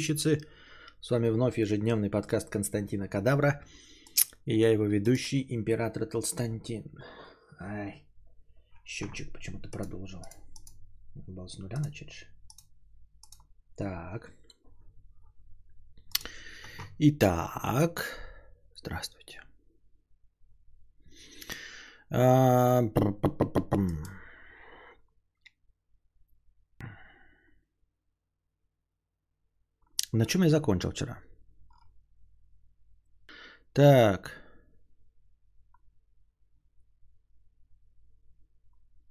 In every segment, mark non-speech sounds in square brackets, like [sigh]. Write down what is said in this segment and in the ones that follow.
подписчицы. С вами вновь ежедневный подкаст Константина Кадавра. И я его ведущий, император Толстантин. Ай, счетчик почему-то продолжил. Был с нуля начать. Так. Итак. Здравствуйте. А, На чем я закончил вчера? Так.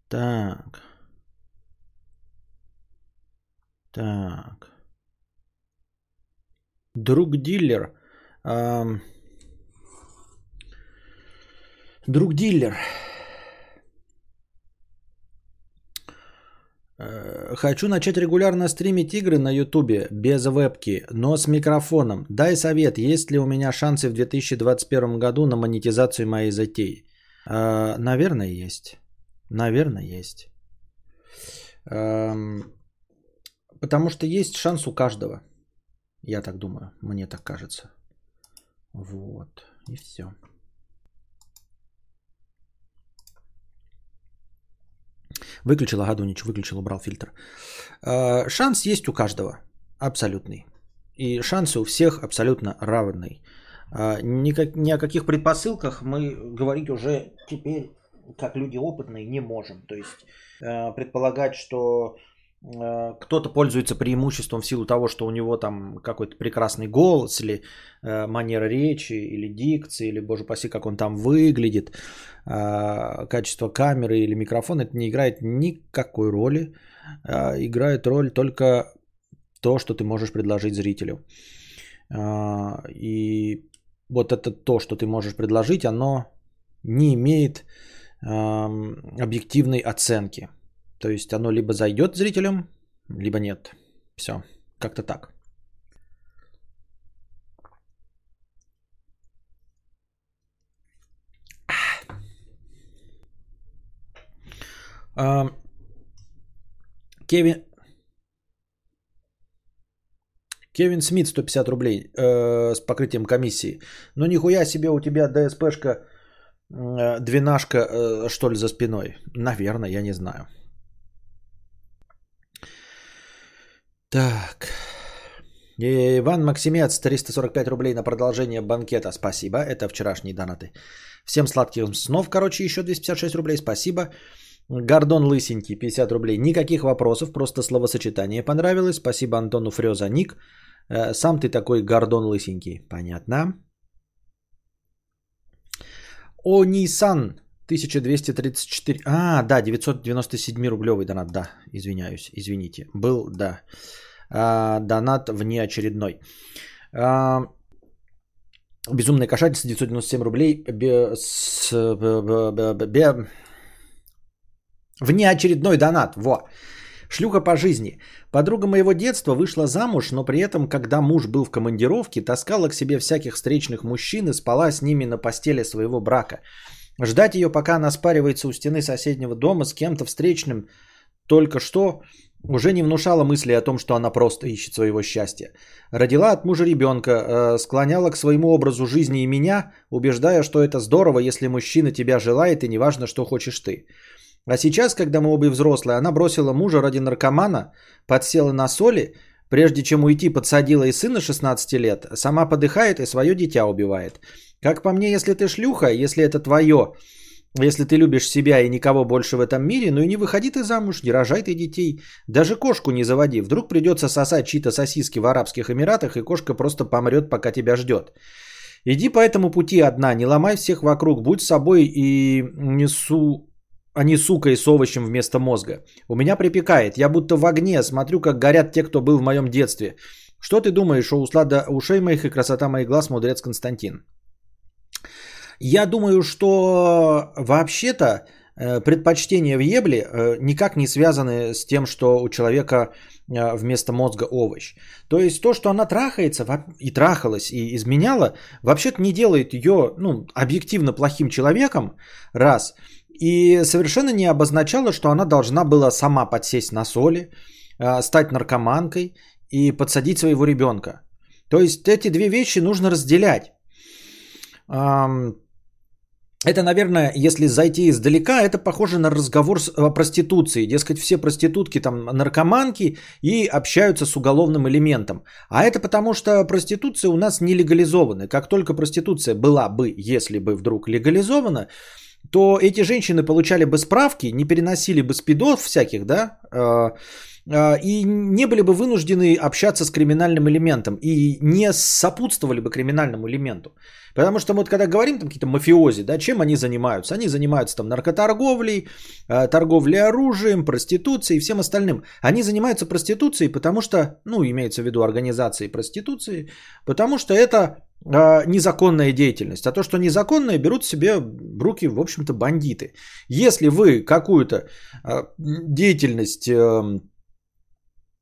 Так. Так. Друг дилер. Эм... Друг дилер. Э, хочу начать регулярно стримить игры на ютубе без вебки, но с микрофоном. Дай совет, есть ли у меня шансы в 2021 году на монетизацию моей затеи? Э, наверное, есть. Наверное, есть. Эм, потому что есть шанс у каждого. Я так думаю, мне так кажется. Вот, и все. Выключил Агадунич, выключил, убрал фильтр. Э, шанс есть у каждого, абсолютный. И шансы у всех абсолютно равные. Э, никак, ни о каких предпосылках мы говорить уже теперь, как люди опытные, не можем. То есть э, предполагать, что кто-то пользуется преимуществом в силу того, что у него там какой-то прекрасный голос или э, манера речи, или дикции, или, боже паси, как он там выглядит, э, качество камеры или микрофона, это не играет никакой роли. Э, играет роль только то, что ты можешь предложить зрителю. Э, и вот это то, что ты можешь предложить, оно не имеет э, объективной оценки. То есть оно либо зайдет зрителям, либо нет. Все, как-то так. Кевин... Кевин Смит 150 рублей э, с покрытием комиссии. Ну нихуя себе у тебя ДСПшка э, двенашка э, что ли за спиной. Наверное, я не знаю. Так. Иван Максимец, 345 рублей на продолжение банкета. Спасибо. Это вчерашние донаты. Всем сладких снов. Короче, еще 256 рублей. Спасибо. Гордон Лысенький, 50 рублей. Никаких вопросов, просто словосочетание понравилось. Спасибо Антону Фрё ник. Э, сам ты такой Гордон Лысенький. Понятно. О, Нисан, 1234. А, да, 997 рублевый донат, да, извиняюсь, извините. Был, да, а, донат внеочередной. А, Безумная кошатница 997 рублей. Без, бе, внеочередной донат. Во. Шлюха по жизни. Подруга моего детства вышла замуж, но при этом, когда муж был в командировке, таскала к себе всяких встречных мужчин и спала с ними на постели своего брака. Ждать ее, пока она спаривается у стены соседнего дома с кем-то встречным только что, уже не внушало мысли о том, что она просто ищет своего счастья. Родила от мужа ребенка, э, склоняла к своему образу жизни и меня, убеждая, что это здорово, если мужчина тебя желает и неважно, что хочешь ты. А сейчас, когда мы оба взрослые, она бросила мужа ради наркомана, подсела на соли, прежде чем уйти, подсадила и сына 16 лет, сама подыхает и свое дитя убивает. Как по мне, если ты шлюха, если это твое, если ты любишь себя и никого больше в этом мире, ну и не выходи ты замуж, не рожай ты детей. Даже кошку не заводи. Вдруг придется сосать чьи-то сосиски в Арабских Эмиратах, и кошка просто помрет, пока тебя ждет. Иди по этому пути одна, не ломай всех вокруг, будь собой и несу, а не сука и с овощем вместо мозга. У меня припекает, я будто в огне, смотрю, как горят те, кто был в моем детстве. Что ты думаешь о услада ушей моих и красота моих глаз, мудрец Константин? Я думаю, что вообще-то э, предпочтения в ебле э, никак не связаны с тем, что у человека э, вместо мозга овощ. То есть то, что она трахается и трахалась, и изменяла, вообще-то не делает ее ну, объективно плохим человеком, раз. И совершенно не обозначало, что она должна была сама подсесть на соли, стать наркоманкой и подсадить своего ребенка. То есть эти две вещи нужно разделять. Это, наверное, если зайти издалека, это похоже на разговор о проституции. Дескать, все проститутки там наркоманки и общаются с уголовным элементом. А это потому, что проституция у нас не легализована. Как только проституция была бы, если бы вдруг легализована, то эти женщины получали бы справки, не переносили бы спидов всяких, да, а, а, и не были бы вынуждены общаться с криминальным элементом и не сопутствовали бы криминальному элементу. Потому что мы вот когда говорим там какие-то мафиози, да, чем они занимаются? Они занимаются там наркоторговлей, а, торговлей оружием, проституцией и всем остальным. Они занимаются проституцией, потому что, ну, имеется в виду организацией проституции, потому что это а, незаконная деятельность. А то, что незаконное, берут себе в руки, в общем-то, бандиты. Если вы какую-то деятельность эм,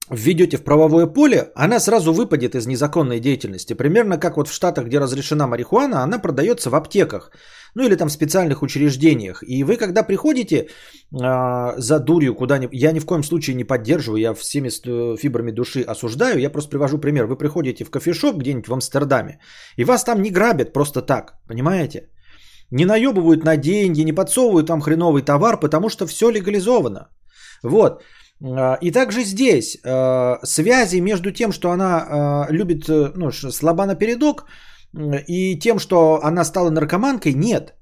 введете в правовое поле, она сразу выпадет из незаконной деятельности. Примерно как вот в Штатах, где разрешена марихуана, она продается в аптеках. Ну или там в специальных учреждениях. И вы когда приходите э, за дурью куда-нибудь, я ни в коем случае не поддерживаю, я всеми фибрами души осуждаю, я просто привожу пример. Вы приходите в кофешоп где-нибудь в Амстердаме, и вас там не грабят просто так, понимаете? Не наебывают на деньги, не подсовывают там хреновый товар, потому что все легализовано. Вот. А, и также здесь а, связи между тем, что она а, любит, э, ну, слаба на передок, и тем, что она стала наркоманкой, нет.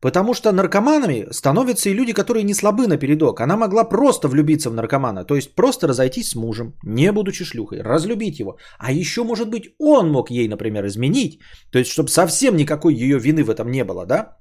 Потому что наркоманами становятся и люди, которые не слабы на передок. Она могла просто влюбиться в наркомана, то есть просто разойтись с мужем, не будучи шлюхой, разлюбить его. А еще, может быть, он мог ей, например, изменить, то есть чтобы совсем никакой ее вины в этом не было, да?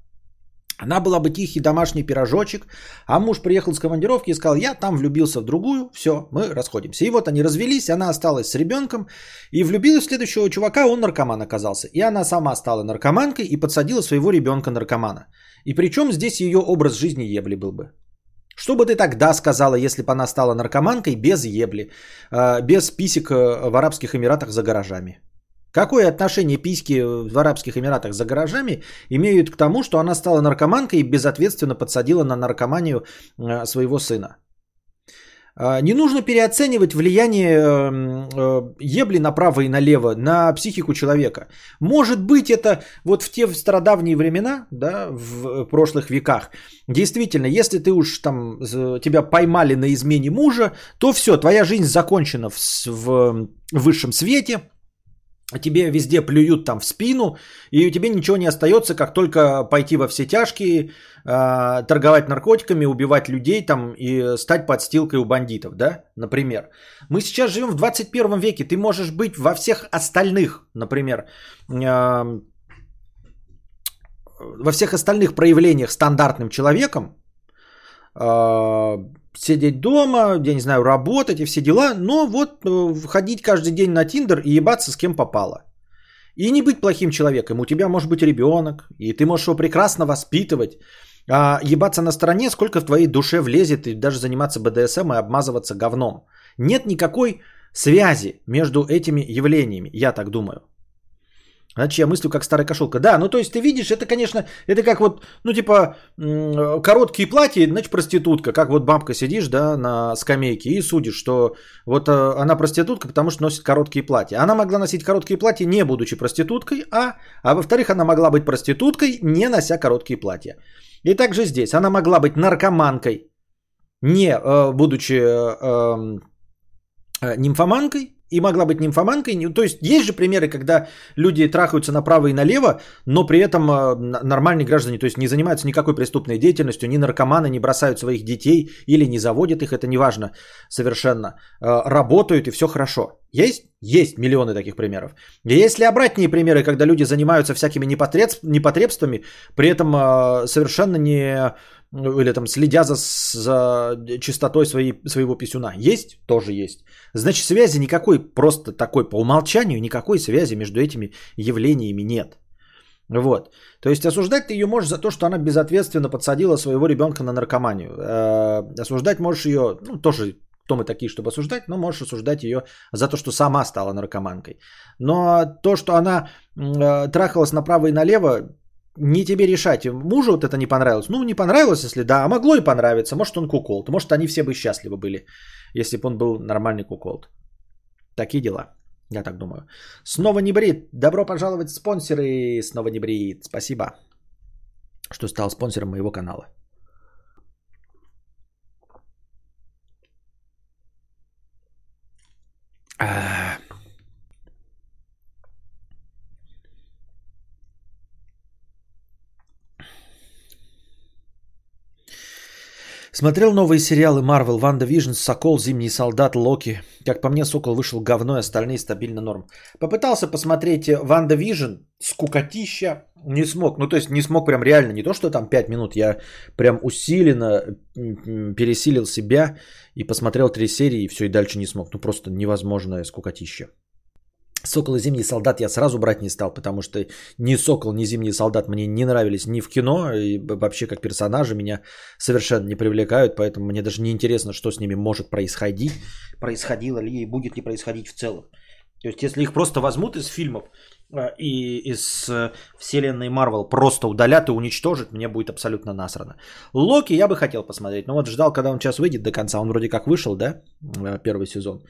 Она была бы тихий домашний пирожочек, а муж приехал с командировки и сказал, я там влюбился в другую, все, мы расходимся. И вот они развелись, она осталась с ребенком и влюбилась в следующего чувака, он наркоман оказался. И она сама стала наркоманкой и подсадила своего ребенка наркомана. И причем здесь ее образ жизни ебли был бы. Что бы ты тогда сказала, если бы она стала наркоманкой без ебли, а, без писек э, в Арабских Эмиратах за гаражами? Какое отношение письки в Арабских Эмиратах за гаражами имеют к тому, что она стала наркоманкой и безответственно подсадила на наркоманию э, своего сына? А, не нужно переоценивать влияние э, э, ебли направо и налево на психику человека. Может быть, это вот в те стародавние времена, да, в прошлых веках, действительно, если ты уж там, тебя поймали на измене мужа, то все, твоя жизнь закончена в, в высшем свете – тебе везде плюют там в спину, и у тебя ничего не остается, как только пойти во все тяжкие, э, торговать наркотиками, убивать людей там и стать подстилкой у бандитов, да, например. Мы сейчас живем в 21 веке, ты можешь быть во всех остальных, например, э, во всех остальных проявлениях стандартным человеком, э, сидеть дома, я не знаю, работать и все дела, но вот э, ходить каждый день на Тиндер и ебаться с кем попало. И не быть плохим человеком. У тебя может быть ребенок, и ты можешь его прекрасно воспитывать. А ебаться на стороне, сколько в твоей душе влезет, и даже заниматься БДСМ и обмазываться говном. Нет никакой связи между этими явлениями, я так думаю. Значит, я мыслю как старая кошелка. Да, ну то есть ты видишь, это, конечно, это как вот, ну типа, короткие платья, значит, проститутка. Как вот бабка сидишь, да, на скамейке и судишь, что вот э, она проститутка, потому что носит короткие платья. Она могла носить короткие платья, не будучи проституткой, а, а во-вторых, она могла быть проституткой, не нося короткие платья. И также здесь, она могла быть наркоманкой, не э, будучи э, эм, э, нимфоманкой, и могла быть нимфоманкой. То есть есть же примеры, когда люди трахаются направо и налево, но при этом э, нормальные граждане, то есть не занимаются никакой преступной деятельностью, ни наркоманы не бросают своих детей или не заводят их, это не важно совершенно. Э, работают и все хорошо. Есть? Есть миллионы таких примеров. И есть ли обратные примеры, когда люди занимаются всякими непотребствами, при этом э, совершенно не ну, или там следя за, за чистотой своей, своего писюна. Есть? Тоже есть. Значит, связи никакой, просто такой по умолчанию, никакой связи между этими явлениями нет. Вот. То есть осуждать ты ее можешь за то, что она безответственно подсадила своего ребенка на наркоманию. Э, осуждать можешь ее, ну, тоже кто мы такие, чтобы осуждать, но можешь осуждать ее за то, что сама стала наркоманкой. Но то, что она э, трахалась направо и налево, не тебе решать. Мужу вот это не понравилось. Ну, не понравилось, если да, а могло и понравиться. Может, он куколд. Может, они все бы счастливы были, если бы он был нормальный куколд. Такие дела. Я так думаю. Снова не брит. Добро пожаловать спонсоры. Снова не брит. Спасибо, что стал спонсором моего канала. А... Смотрел новые сериалы Marvel, WandaVision, Сокол, Зимний солдат, Локи. Как по мне, Сокол вышел говно, и остальные стабильно норм. Попытался посмотреть WandaVision, скукотища, не смог. Ну, то есть не смог прям реально, не то, что там 5 минут, я прям усиленно пересилил себя и посмотрел три серии, и все, и дальше не смог. Ну, просто невозможное скукотища. Сокол и Зимний солдат я сразу брать не стал, потому что ни Сокол, ни Зимний солдат мне не нравились ни в кино, и вообще как персонажи меня совершенно не привлекают, поэтому мне даже не интересно, что с ними может происходить, происходило ли и будет ли происходить в целом. То есть если их просто возьмут из фильмов а, и из э, вселенной Марвел просто удалят и уничтожат, мне будет абсолютно насрано. Локи я бы хотел посмотреть, но вот ждал, когда он сейчас выйдет до конца, он вроде как вышел, да, э, первый сезон.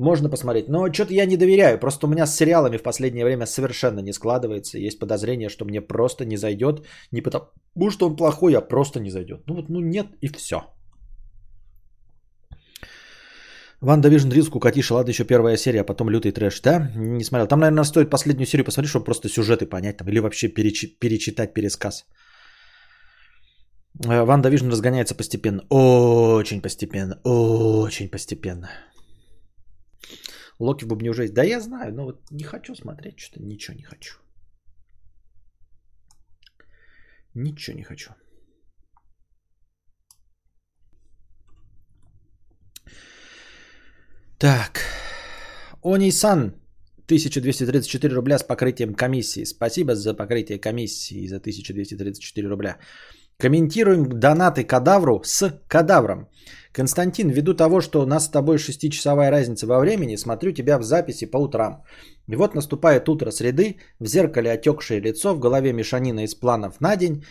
Можно посмотреть. Но что-то я не доверяю. Просто у меня с сериалами в последнее время совершенно не складывается. Есть подозрение, что мне просто не зайдет. Не потому, что он плохой, а просто не зайдет. Ну вот, ну нет и все. Ван Division Риск укатиша, ладно, еще первая серия, а потом лютый трэш, да? Не смотрел. Там, наверное, стоит последнюю серию посмотреть, чтобы просто сюжеты понять там, или вообще перечи- перечитать пересказ. Э, Ван Division разгоняется постепенно. Очень постепенно. Очень постепенно. Локи в бубне уже есть. Да я знаю, но вот не хочу смотреть, что-то ничего не хочу. Ничего не хочу. Так. Они-сан, 1234 рубля с покрытием комиссии. Спасибо за покрытие комиссии за 1234 рубля. Комментируем донаты кадавру с кадавром. Константин, ввиду того, что у нас с тобой шестичасовая разница во времени, смотрю тебя в записи по утрам. И вот наступает утро среды, в зеркале отекшее лицо, в голове мешанина из планов на день,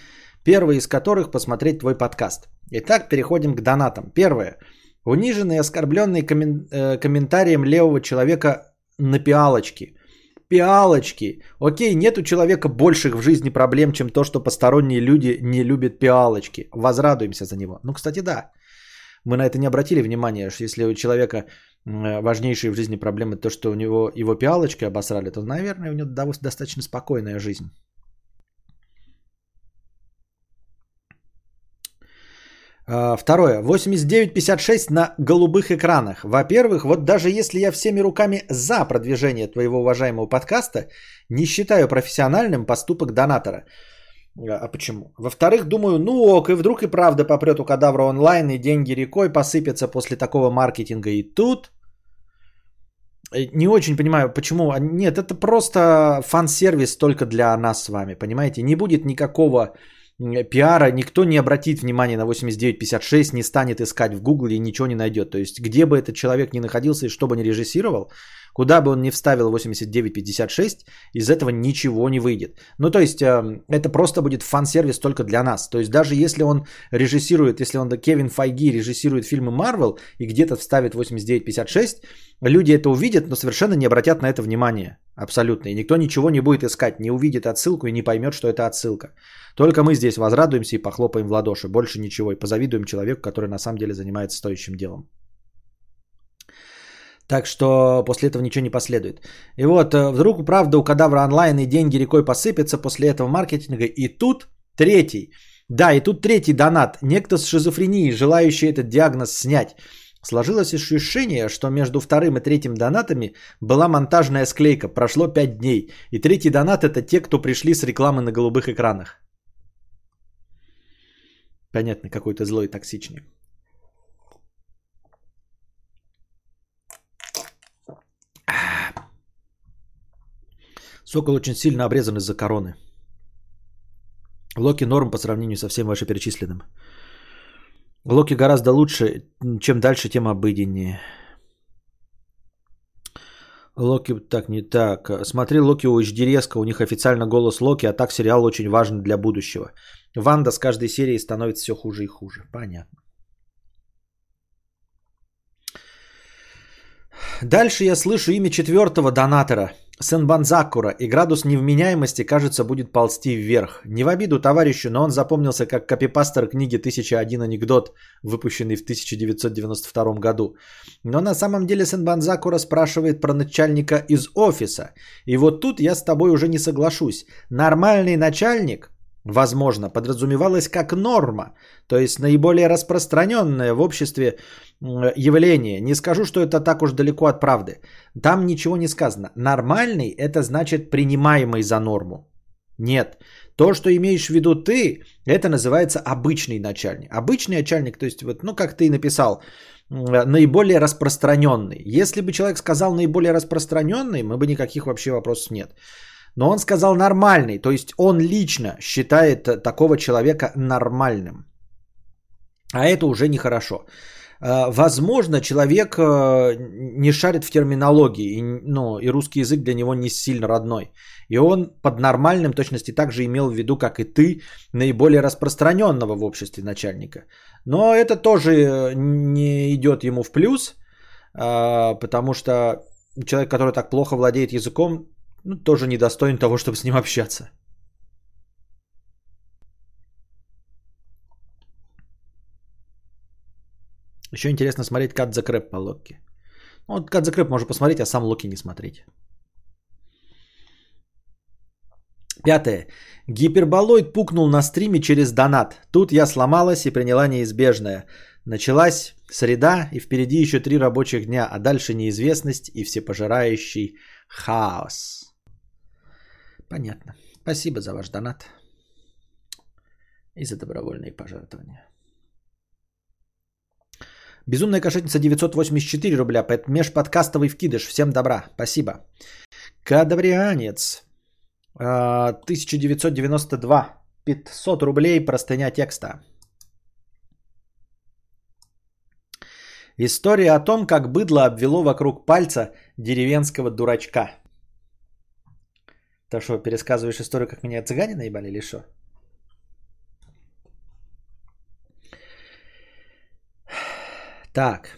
первый из которых посмотреть твой подкаст. Итак, переходим к донатам. Первое. Униженный и оскорбленный коммен... э, комментарием левого человека на пиалочки – пиалочки. Окей, нет у человека больших в жизни проблем, чем то, что посторонние люди не любят пиалочки. Возрадуемся за него. Ну, кстати, да. Мы на это не обратили внимания, что если у человека важнейшие в жизни проблемы то, что у него его пиалочки обосрали, то, наверное, у него достаточно спокойная жизнь. Второе. 89.56 на голубых экранах. Во-первых, вот даже если я всеми руками за продвижение твоего уважаемого подкаста, не считаю профессиональным поступок донатора. А, а почему? Во-вторых, думаю, ну ок, и вдруг и правда попрет у кадавра онлайн, и деньги рекой посыпятся после такого маркетинга. И тут э, не очень понимаю, почему. Нет, это просто фан-сервис только для нас с вами, понимаете? Не будет никакого пиара никто не обратит внимания на 8956, не станет искать в Google и ничего не найдет. То есть, где бы этот человек ни находился и что бы ни режиссировал, куда бы он ни вставил 8956, из этого ничего не выйдет. Ну, то есть, эм, это просто будет фан-сервис только для нас. То есть, даже если он режиссирует, если он, Кевин Файги режиссирует фильмы Marvel и где-то вставит 8956, люди это увидят, но совершенно не обратят на это внимание. Абсолютно. И никто ничего не будет искать, не увидит отсылку и не поймет, что это отсылка. Только мы здесь возрадуемся и похлопаем в ладоши. Больше ничего. И позавидуем человеку, который на самом деле занимается стоящим делом. Так что после этого ничего не последует. И вот, э, вдруг, правда, у кадавра онлайн и деньги рекой посыпятся после этого маркетинга. И тут третий. Да, и тут третий донат. Некто с шизофренией, желающий этот диагноз снять. Сложилось ощущение, что между вторым и третьим донатами была монтажная склейка. Прошло 5 дней. И третий донат это те, кто пришли с рекламы на голубых экранах. Понятно, какой-то злой токсичный. Сокол очень сильно обрезан из-за короны. Локи норм по сравнению со всем вышеперечисленным. Локи гораздо лучше, чем дальше, тем обыденнее. Локи так не так. Смотри Локи у HD у них официально голос Локи, а так сериал очень важен для будущего. Ванда с каждой серией становится все хуже и хуже. Понятно. Дальше я слышу имя четвертого донатора. Сенбанзакура. И градус невменяемости, кажется, будет ползти вверх. Не в обиду товарищу, но он запомнился как копипастер книги «1001 анекдот», выпущенный в 1992 году. Но на самом деле Сенбанзакура спрашивает про начальника из офиса. И вот тут я с тобой уже не соглашусь. Нормальный начальник возможно, подразумевалось как норма, то есть наиболее распространенное в обществе явление. Не скажу, что это так уж далеко от правды. Там ничего не сказано. Нормальный – это значит принимаемый за норму. Нет. То, что имеешь в виду ты, это называется обычный начальник. Обычный начальник, то есть, вот, ну, как ты написал, наиболее распространенный. Если бы человек сказал наиболее распространенный, мы бы никаких вообще вопросов нет. Но он сказал нормальный, то есть он лично считает такого человека нормальным. А это уже нехорошо. А, возможно, человек э, не шарит в терминологии, ну, и русский язык для него не сильно родной. И он под нормальным точности также имел в виду, как и ты, наиболее распространенного в обществе начальника. Но это тоже э, не идет ему в плюс, а, потому что человек, который так плохо владеет языком, ну, тоже недостоин того, чтобы с ним общаться. Еще интересно смотреть Кат за Крэп по Локи. Ну, вот Кат за Крэп можно посмотреть, а сам Локи не смотреть. Пятое. Гиперболоид пукнул на стриме через донат. Тут я сломалась и приняла неизбежное. Началась среда и впереди еще три рабочих дня, а дальше неизвестность и всепожирающий хаос. Понятно. Спасибо за ваш донат и за добровольные пожертвования. Безумная кошетница 984 рубля. Межподкастовый вкидыш. Всем добра. Спасибо. Кадаврианец. 1992. 500 рублей. Простыня текста. История о том, как быдло обвело вокруг пальца деревенского дурачка. То что, пересказываешь историю, как меня цыгане наебали или что? Так.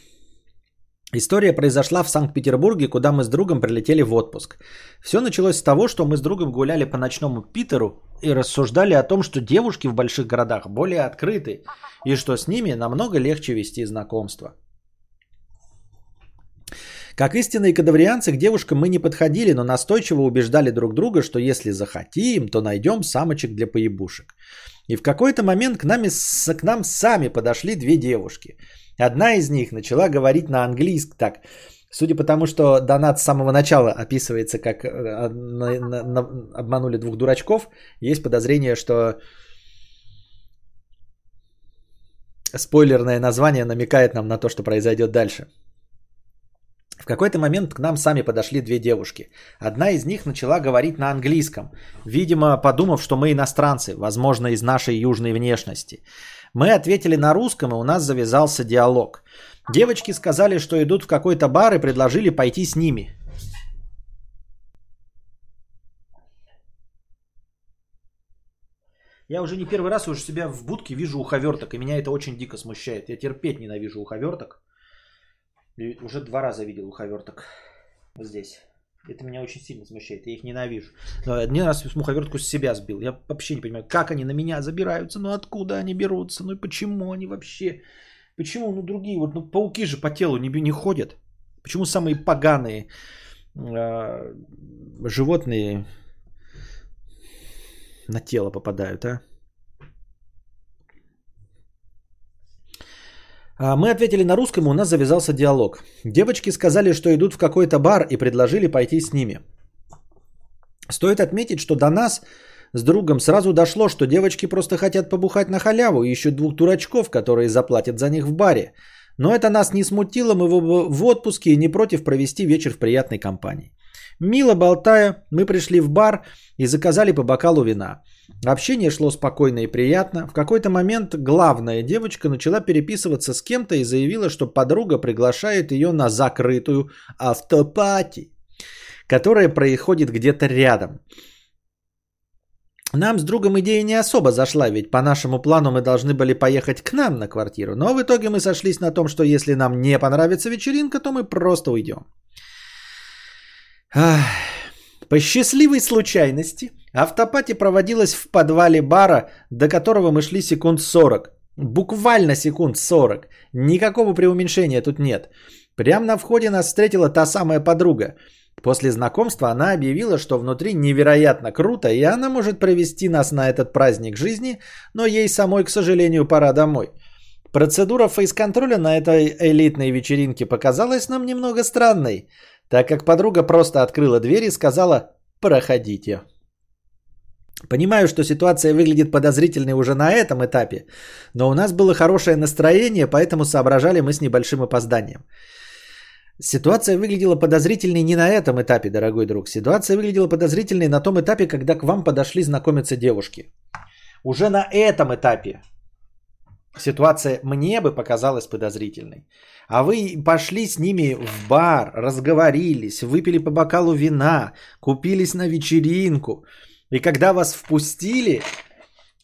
История произошла в Санкт-Петербурге, куда мы с другом прилетели в отпуск. Все началось с того, что мы с другом гуляли по ночному Питеру и рассуждали о том, что девушки в больших городах более открыты и что с ними намного легче вести знакомство. Как истинные кадаврианцы к девушкам мы не подходили, но настойчиво убеждали друг друга, что если захотим, то найдем самочек для поебушек. И в какой-то момент к, нами, к нам сами подошли две девушки. Одна из них начала говорить на английском так. Судя по тому, что донат с самого начала описывается, как э, на, на, на, обманули двух дурачков, есть подозрение, что спойлерное название намекает нам на то, что произойдет дальше. В какой-то момент к нам сами подошли две девушки. Одна из них начала говорить на английском, видимо, подумав, что мы иностранцы, возможно, из нашей южной внешности. Мы ответили на русском, и у нас завязался диалог. Девочки сказали, что идут в какой-то бар и предложили пойти с ними. Я уже не первый раз уже себя в будке вижу уховерток, и меня это очень дико смущает. Я терпеть ненавижу уховерток. Уже два раза видел уховерток здесь. Это меня очень сильно смущает, я их ненавижу. Но один раз муховертку с себя сбил. Я вообще не понимаю, как они на меня забираются, ну откуда они берутся, ну и почему они вообще... Почему, ну другие, вот ну, пауки же по телу не, не ходят. Почему самые поганые э, животные на тело попадают, а? Мы ответили на русском, и у нас завязался диалог. Девочки сказали, что идут в какой-то бар и предложили пойти с ними. Стоит отметить, что до нас с другом сразу дошло, что девочки просто хотят побухать на халяву и ищут двух дурачков, которые заплатят за них в баре. Но это нас не смутило, мы в отпуске и не против провести вечер в приятной компании. Мило болтая, мы пришли в бар и заказали по бокалу вина. Общение шло спокойно и приятно. В какой-то момент главная девочка начала переписываться с кем-то и заявила, что подруга приглашает ее на закрытую автопати, которая происходит где-то рядом. Нам с другом идея не особо зашла, ведь по нашему плану мы должны были поехать к нам на квартиру. Но в итоге мы сошлись на том, что если нам не понравится вечеринка, то мы просто уйдем. По счастливой случайности автопати проводилась в подвале бара, до которого мы шли секунд 40. Буквально секунд 40. Никакого преуменьшения тут нет. Прямо на входе нас встретила та самая подруга. После знакомства она объявила, что внутри невероятно круто, и она может провести нас на этот праздник жизни, но ей самой, к сожалению, пора домой. Процедура фейс-контроля на этой элитной вечеринке показалась нам немного странной, так как подруга просто открыла дверь и сказала «проходите». Понимаю, что ситуация выглядит подозрительной уже на этом этапе, но у нас было хорошее настроение, поэтому соображали мы с небольшим опозданием. Ситуация выглядела подозрительной не на этом этапе, дорогой друг. Ситуация выглядела подозрительной на том этапе, когда к вам подошли знакомиться девушки. Уже на этом этапе ситуация мне бы показалась подозрительной. А вы пошли с ними в бар, разговорились, выпили по бокалу вина, купились на вечеринку. И когда вас впустили,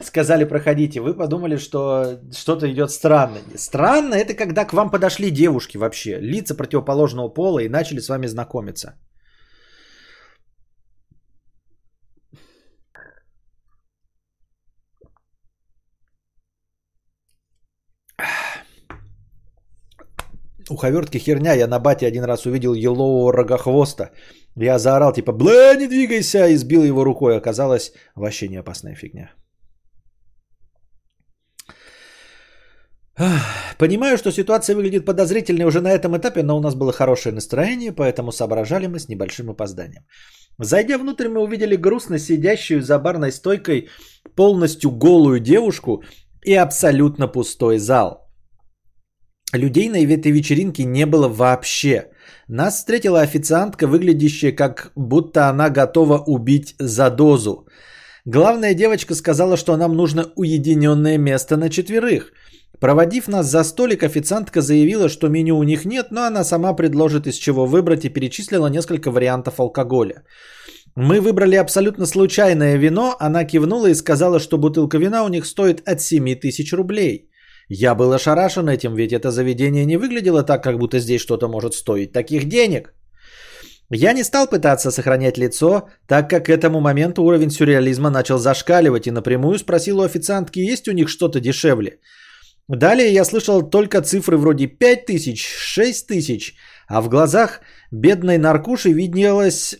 сказали проходите, вы подумали, что что-то идет странно. Странно это когда к вам подошли девушки вообще, лица противоположного пола и начали с вами знакомиться. У Ховертки херня, я на бате один раз увидел елового рогохвоста. Я заорал типа «Бля, не двигайся!» и сбил его рукой. Оказалось, вообще не опасная фигня. Понимаю, что ситуация выглядит подозрительной уже на этом этапе, но у нас было хорошее настроение, поэтому соображали мы с небольшим опозданием. Зайдя внутрь, мы увидели грустно сидящую за барной стойкой полностью голую девушку и абсолютно пустой зал. Людей на этой вечеринке не было вообще. Нас встретила официантка, выглядящая как будто она готова убить за дозу. Главная девочка сказала, что нам нужно уединенное место на четверых – Проводив нас за столик, официантка заявила, что меню у них нет, но она сама предложит из чего выбрать и перечислила несколько вариантов алкоголя. Мы выбрали абсолютно случайное вино, она кивнула и сказала, что бутылка вина у них стоит от 7 тысяч рублей. Я был ошарашен этим, ведь это заведение не выглядело так, как будто здесь что-то может стоить таких денег. Я не стал пытаться сохранять лицо, так как к этому моменту уровень сюрреализма начал зашкаливать и напрямую спросил у официантки, есть у них что-то дешевле. Далее я слышал только цифры вроде 5 тысяч, 6 тысяч, а в глазах бедной наркуши виднелась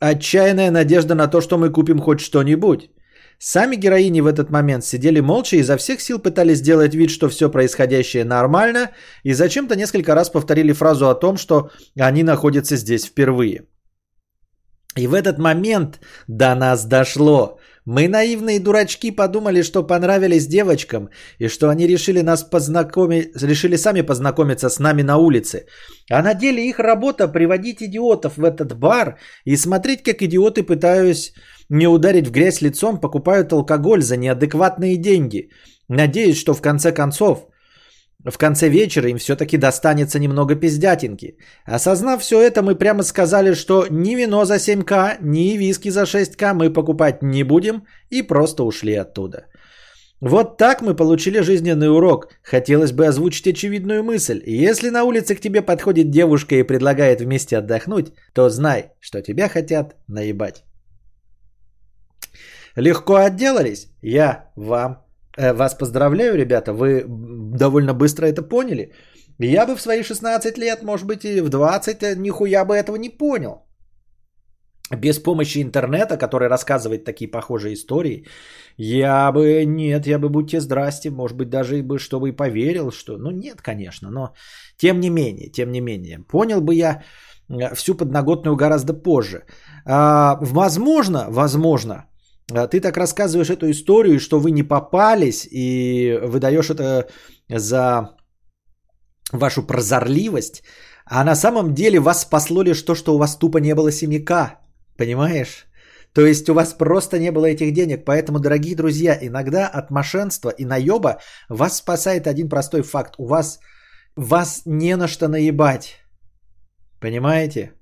отчаянная надежда на то, что мы купим хоть что-нибудь. Сами героини в этот момент сидели молча и изо всех сил пытались сделать вид, что все происходящее нормально, и зачем-то несколько раз повторили фразу о том, что они находятся здесь впервые. И в этот момент до нас дошло. Мы наивные дурачки подумали, что понравились девочкам и что они решили нас познакомить, решили сами познакомиться с нами на улице. А на деле их работа приводить идиотов в этот бар и смотреть, как идиоты пытаясь не ударить в грязь лицом, покупают алкоголь за неадекватные деньги. Надеюсь, что в конце концов в конце вечера им все-таки достанется немного пиздятинки. Осознав все это, мы прямо сказали, что ни вино за 7к, ни виски за 6к мы покупать не будем и просто ушли оттуда. Вот так мы получили жизненный урок. Хотелось бы озвучить очевидную мысль. Если на улице к тебе подходит девушка и предлагает вместе отдохнуть, то знай, что тебя хотят наебать. Легко отделались? Я вам вас поздравляю, ребята, вы довольно быстро это поняли. Я бы в свои 16 лет, может быть, и в 20, э, нихуя бы этого не понял. Без помощи интернета, который рассказывает такие похожие истории, я бы, нет, я бы, будьте здрасте, может быть, даже и бы, чтобы и поверил, что, ну, нет, конечно, но тем не менее, тем не менее, понял бы я э, всю подноготную гораздо позже. А, возможно, возможно, ты так рассказываешь эту историю, что вы не попались, и выдаешь это за вашу прозорливость, а на самом деле вас спасло лишь то, что у вас тупо не было семяка, понимаешь? То есть у вас просто не было этих денег. Поэтому, дорогие друзья, иногда от мошенства и наеба вас спасает один простой факт. У вас, вас не на что наебать. Понимаете?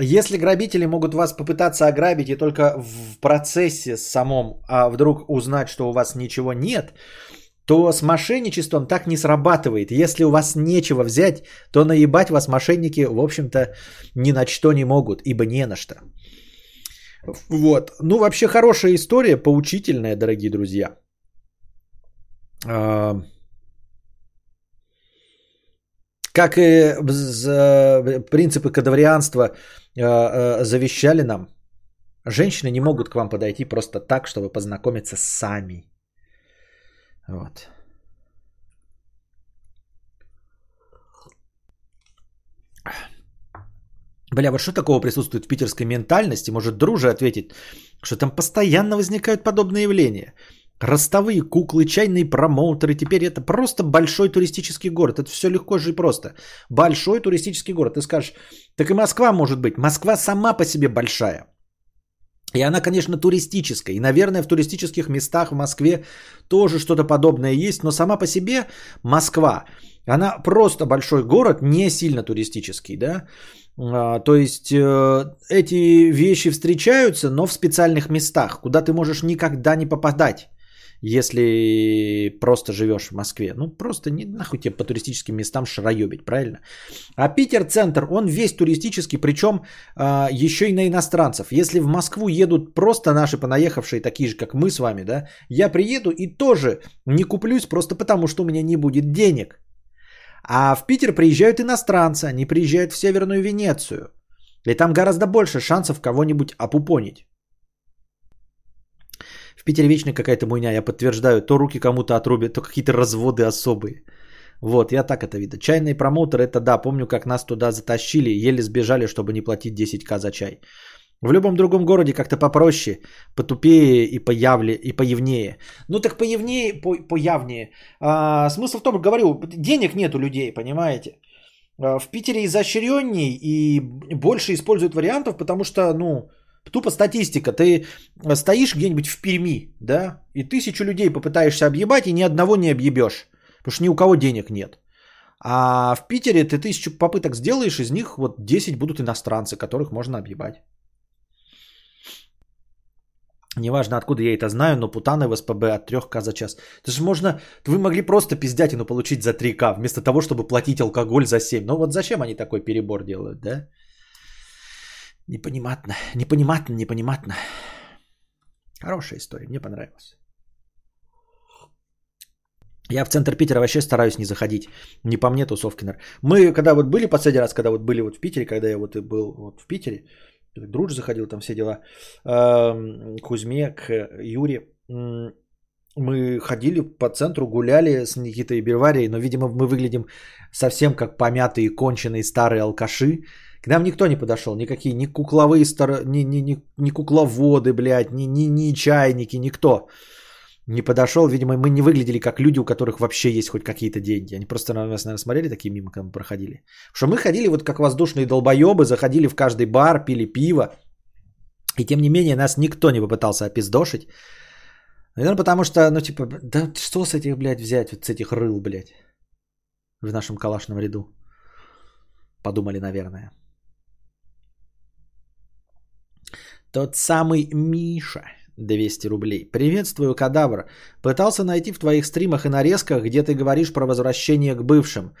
Если грабители могут вас попытаться ограбить и только в процессе самом, а вдруг узнать, что у вас ничего нет, то с мошенничеством так не срабатывает. Если у вас нечего взять, то наебать вас мошенники, в общем-то, ни на что не могут, ибо не на что. Вот. Ну, вообще хорошая история, поучительная, дорогие друзья. А, как и принципы кадаврианства а, а, завещали нам, женщины не могут к вам подойти просто так, чтобы познакомиться сами. Вот. Бля, вот что такого присутствует в питерской ментальности? Может, друже ответить, что там постоянно возникают подобные явления. Ростовые куклы, чайные промоутеры. Теперь это просто большой туристический город. Это все легко же и просто. Большой туристический город. Ты скажешь, так и Москва может быть. Москва сама по себе большая. И она, конечно, туристическая. И, наверное, в туристических местах в Москве тоже что-то подобное есть. Но сама по себе Москва, она просто большой город, не сильно туристический, да. А, то есть э, эти вещи встречаются, но в специальных местах, куда ты можешь никогда не попадать если просто живешь в Москве. Ну, просто не нахуй тебе по туристическим местам шароебить, правильно? А Питер-центр, он весь туристический, причем а, еще и на иностранцев. Если в Москву едут просто наши понаехавшие, такие же, как мы с вами, да, я приеду и тоже не куплюсь просто потому, что у меня не будет денег. А в Питер приезжают иностранцы, они приезжают в Северную Венецию. И там гораздо больше шансов кого-нибудь опупонить. В Питере вечно какая-то муйня, я подтверждаю, то руки кому-то отрубят, то какие-то разводы особые. Вот, я так это видел. Чайный промоутер, это да, помню, как нас туда затащили, еле сбежали, чтобы не платить 10к за чай. В любом другом городе как-то попроще, потупее и появле, и появнее. Ну так появнее, по, появнее. А, смысл в том, говорю, денег нет у людей, понимаете. А, в Питере изощренней и больше используют вариантов, потому что, ну, Тупо статистика. Ты стоишь где-нибудь в Перми, да, и тысячу людей попытаешься объебать, и ни одного не объебешь. Потому что ни у кого денег нет. А в Питере ты тысячу попыток сделаешь, из них вот 10 будут иностранцы, которых можно объебать. Неважно, откуда я это знаю, но путаны в СПБ от 3К за час. Это же можно... Вы могли просто пиздятину получить за 3К, вместо того, чтобы платить алкоголь за 7. Ну вот зачем они такой перебор делают, да? Непониматно, непониматно, непониматно. Хорошая история, мне понравилась. Я в центр Питера вообще стараюсь не заходить. Не по мне тусовки. Мы когда вот были последний раз, когда вот были вот в Питере, когда я вот и был вот в Питере, Друж заходил, там все дела, эм, Кузьме, к Юре, мы ходили по центру, гуляли с Никитой и Бельварией, но, видимо, мы выглядим совсем как помятые, конченые старые алкаши, к нам никто не подошел, никакие, ни кукловые, стар... ни, ни, ни, ни кукловоды, блядь, ни, ни, ни чайники, никто не подошел. Видимо, мы не выглядели как люди, у которых вообще есть хоть какие-то деньги. Они просто на нас, наверное, смотрели такие мимо, когда мы проходили. Потому что мы ходили вот как воздушные долбоебы, заходили в каждый бар, пили пиво. И тем не менее нас никто не попытался опиздошить. Наверное, потому что, ну, типа, да что с этих, блядь, взять, вот с этих рыл, блядь, в нашем калашном ряду. Подумали, наверное. Тот самый Миша. 200 рублей. Приветствую, кадавр. Пытался найти в твоих стримах и нарезках, где ты говоришь про возвращение к бывшим.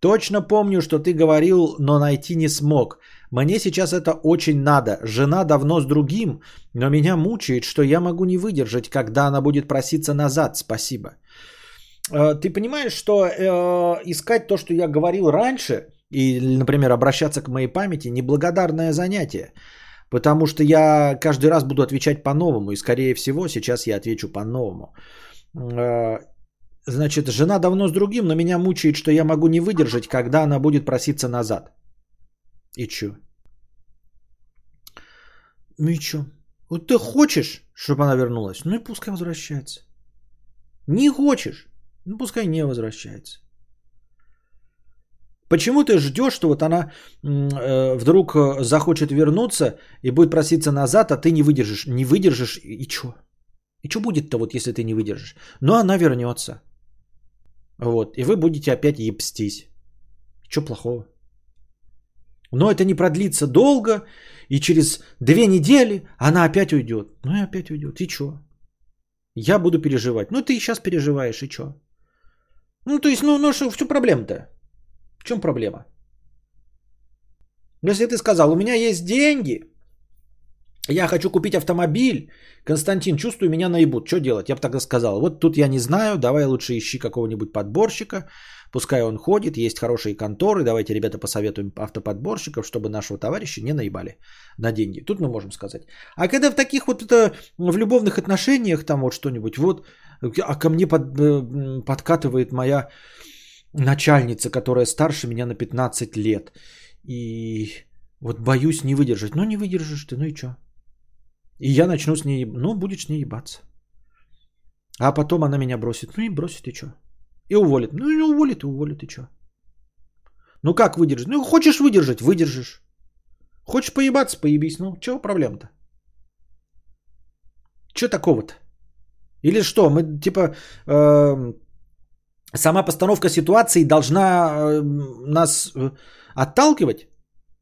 Точно помню, что ты говорил, но найти не смог. Мне сейчас это очень надо. Жена давно с другим, но меня мучает, что я могу не выдержать, когда она будет проситься назад. Спасибо. Э, ты понимаешь, что э, искать то, что я говорил раньше, и, например, обращаться к моей памяти, неблагодарное занятие. Потому что я каждый раз буду отвечать по-новому. И скорее всего сейчас я отвечу по-новому. Э, значит, жена давно с другим, но меня мучает, что я могу не выдержать, когда она будет проситься назад. И чё? Ну и чё? Вот ты хочешь, чтобы она вернулась? Ну и пускай возвращается. Не хочешь? Ну пускай не возвращается. Почему ты ждешь, что вот она э, вдруг э, захочет вернуться и будет проситься назад, а ты не выдержишь? Не выдержишь и что? И что будет-то вот, если ты не выдержишь? Но она вернется. Вот. И вы будете опять ебстись. Что плохого? Но это не продлится долго, и через две недели она опять уйдет. Ну и опять уйдет. И что? Я буду переживать. Ну ты и сейчас переживаешь, и что? Ну то есть, ну, ну что, в чем проблема-то? В чем проблема? Если ты сказал, у меня есть деньги, я хочу купить автомобиль, Константин, чувствую, меня наебут. Что делать? Я бы тогда сказал, вот тут я не знаю, давай лучше ищи какого-нибудь подборщика, пускай он ходит, есть хорошие конторы, давайте, ребята, посоветуем автоподборщиков, чтобы нашего товарища не наебали на деньги. Тут мы можем сказать. А когда в таких вот это, в любовных отношениях, там вот что-нибудь, вот, а ко мне под, э, подкатывает моя начальница, которая старше меня на 15 лет, и вот боюсь не выдержать. Ну, не выдержишь ты, ну и что? И я начну с ней, ну, будешь с ней ебаться. А потом она меня бросит. Ну и бросит, и что? И уволит. Ну и уволит, и уволит, и что? Ну как выдержать? Ну хочешь выдержать, выдержишь. Хочешь поебаться, поебись. Ну чего проблема-то? Что такого-то? Или что, мы типа э, сама постановка ситуации должна э, нас э, отталкивать?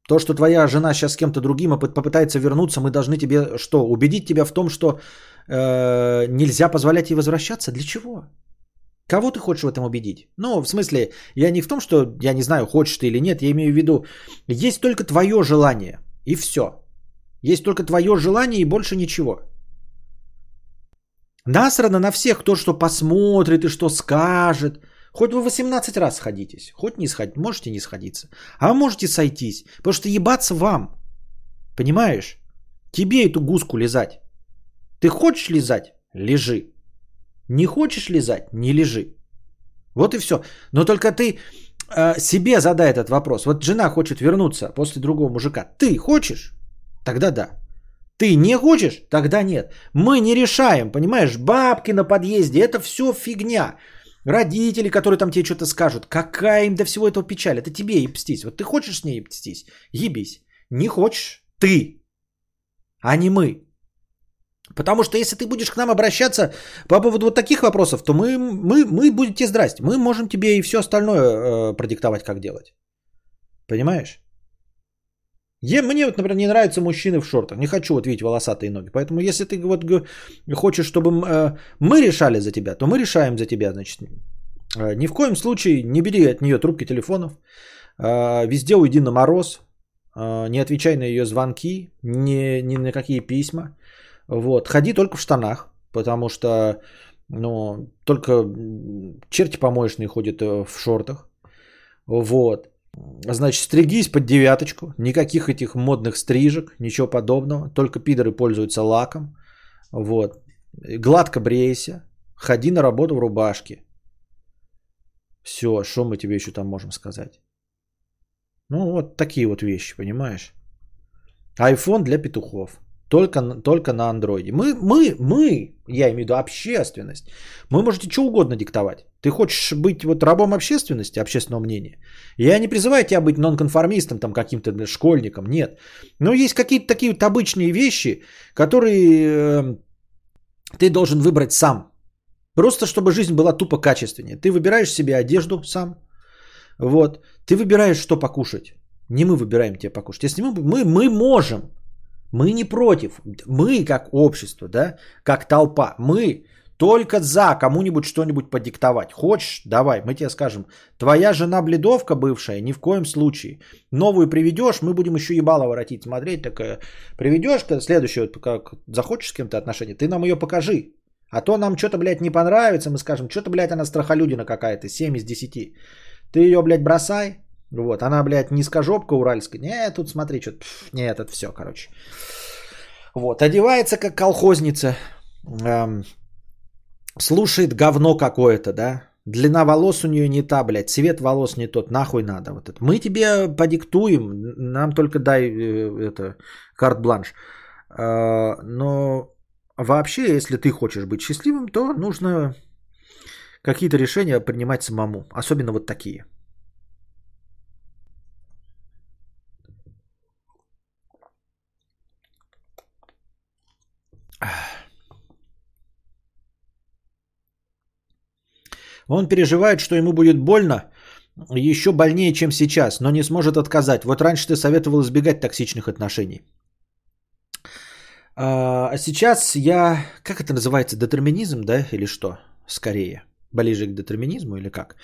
То, что твоя жена сейчас с кем-то другим попытается вернуться, мы должны тебе что? Убедить тебя в том, что э, нельзя позволять ей возвращаться? Для чего? Кого ты хочешь в этом убедить? Ну, в смысле, я не в том, что я не знаю, хочешь ты или нет, я имею в виду, есть только твое желание, и все. Есть только твое желание и больше ничего. Насрано на всех, кто что посмотрит и что скажет. Хоть вы 18 раз сходитесь, хоть не сходить, можете не сходиться. А можете сойтись, потому что ебаться вам. Понимаешь? Тебе эту гуску лизать. Ты хочешь лизать? Лежи. Не хочешь лизать? Не лежи. Вот и все. Но только ты э, себе задай этот вопрос. Вот жена хочет вернуться после другого мужика. Ты хочешь? Тогда да. Ты не хочешь? Тогда нет. Мы не решаем, понимаешь? Бабки на подъезде, это все фигня. Родители, которые там тебе что-то скажут. Какая им до всего этого печаль? Это тебе ебстись. Вот ты хочешь с ней ебстись? Ебись. Не хочешь? Ты. А не мы. Потому что если ты будешь к нам обращаться по поводу вот таких вопросов, то мы, мы, мы будем тебе здрасте. Мы можем тебе и все остальное э, продиктовать, как делать. Понимаешь? Е, мне вот, например, не нравятся мужчины в шортах. Не хочу вот видеть волосатые ноги. Поэтому если ты вот хочешь, чтобы э, мы решали за тебя, то мы решаем за тебя. Значит, э, ни в коем случае не бери от нее трубки телефонов. Э, везде уйди на мороз. Не отвечай на ее звонки, ни, ни на какие письма. Вот. Ходи только в штанах, потому что ну, только черти помоечные ходят в шортах. Вот. Значит, стригись под девяточку. Никаких этих модных стрижек, ничего подобного. Только пидоры пользуются лаком. Вот. Гладко брейся. Ходи на работу в рубашке. Все, что мы тебе еще там можем сказать? Ну, вот такие вот вещи, понимаешь? iPhone для петухов. Только, только на андроиде. Мы, мы, мы, я имею в виду общественность, мы можете что угодно диктовать. Ты хочешь быть вот рабом общественности, общественного мнения? Я не призываю тебя быть нонконформистом, там каким-то школьником, нет. Но есть какие-то такие вот обычные вещи, которые э, ты должен выбрать сам. Просто чтобы жизнь была тупо качественнее. Ты выбираешь себе одежду сам. Вот. Ты выбираешь, что покушать. Не мы выбираем тебе покушать. Если мы, мы, мы можем мы не против. Мы как общество, да, как толпа, мы только за кому-нибудь что-нибудь подиктовать. Хочешь, давай, мы тебе скажем. Твоя жена бледовка бывшая, ни в коем случае. Новую приведешь, мы будем еще ебало воротить, смотреть. Такая, приведешь, следующую, как захочешь с кем-то отношения, ты нам ее покажи. А то нам что-то, блядь, не понравится, мы скажем, что-то, блядь, она страхолюдина какая-то, 7 из 10. Ты ее, блядь, бросай, вот, она, блядь, низкожопка уральская. Не, тут смотри, что-то, не, этот все, короче. Вот, одевается как колхозница, эм, слушает говно какое-то, да, длина волос у нее не та, блядь, цвет волос не тот, нахуй надо вот это. Мы тебе подиктуем, нам только дай э, это, карт-бланш. Э, но вообще, если ты хочешь быть счастливым, то нужно какие-то решения принимать самому, особенно вот такие – Он переживает, что ему будет больно, еще больнее, чем сейчас, но не сможет отказать. Вот раньше ты советовал избегать токсичных отношений. А, а сейчас я, как это называется, детерминизм, да, или что? Скорее, ближе к детерминизму или как?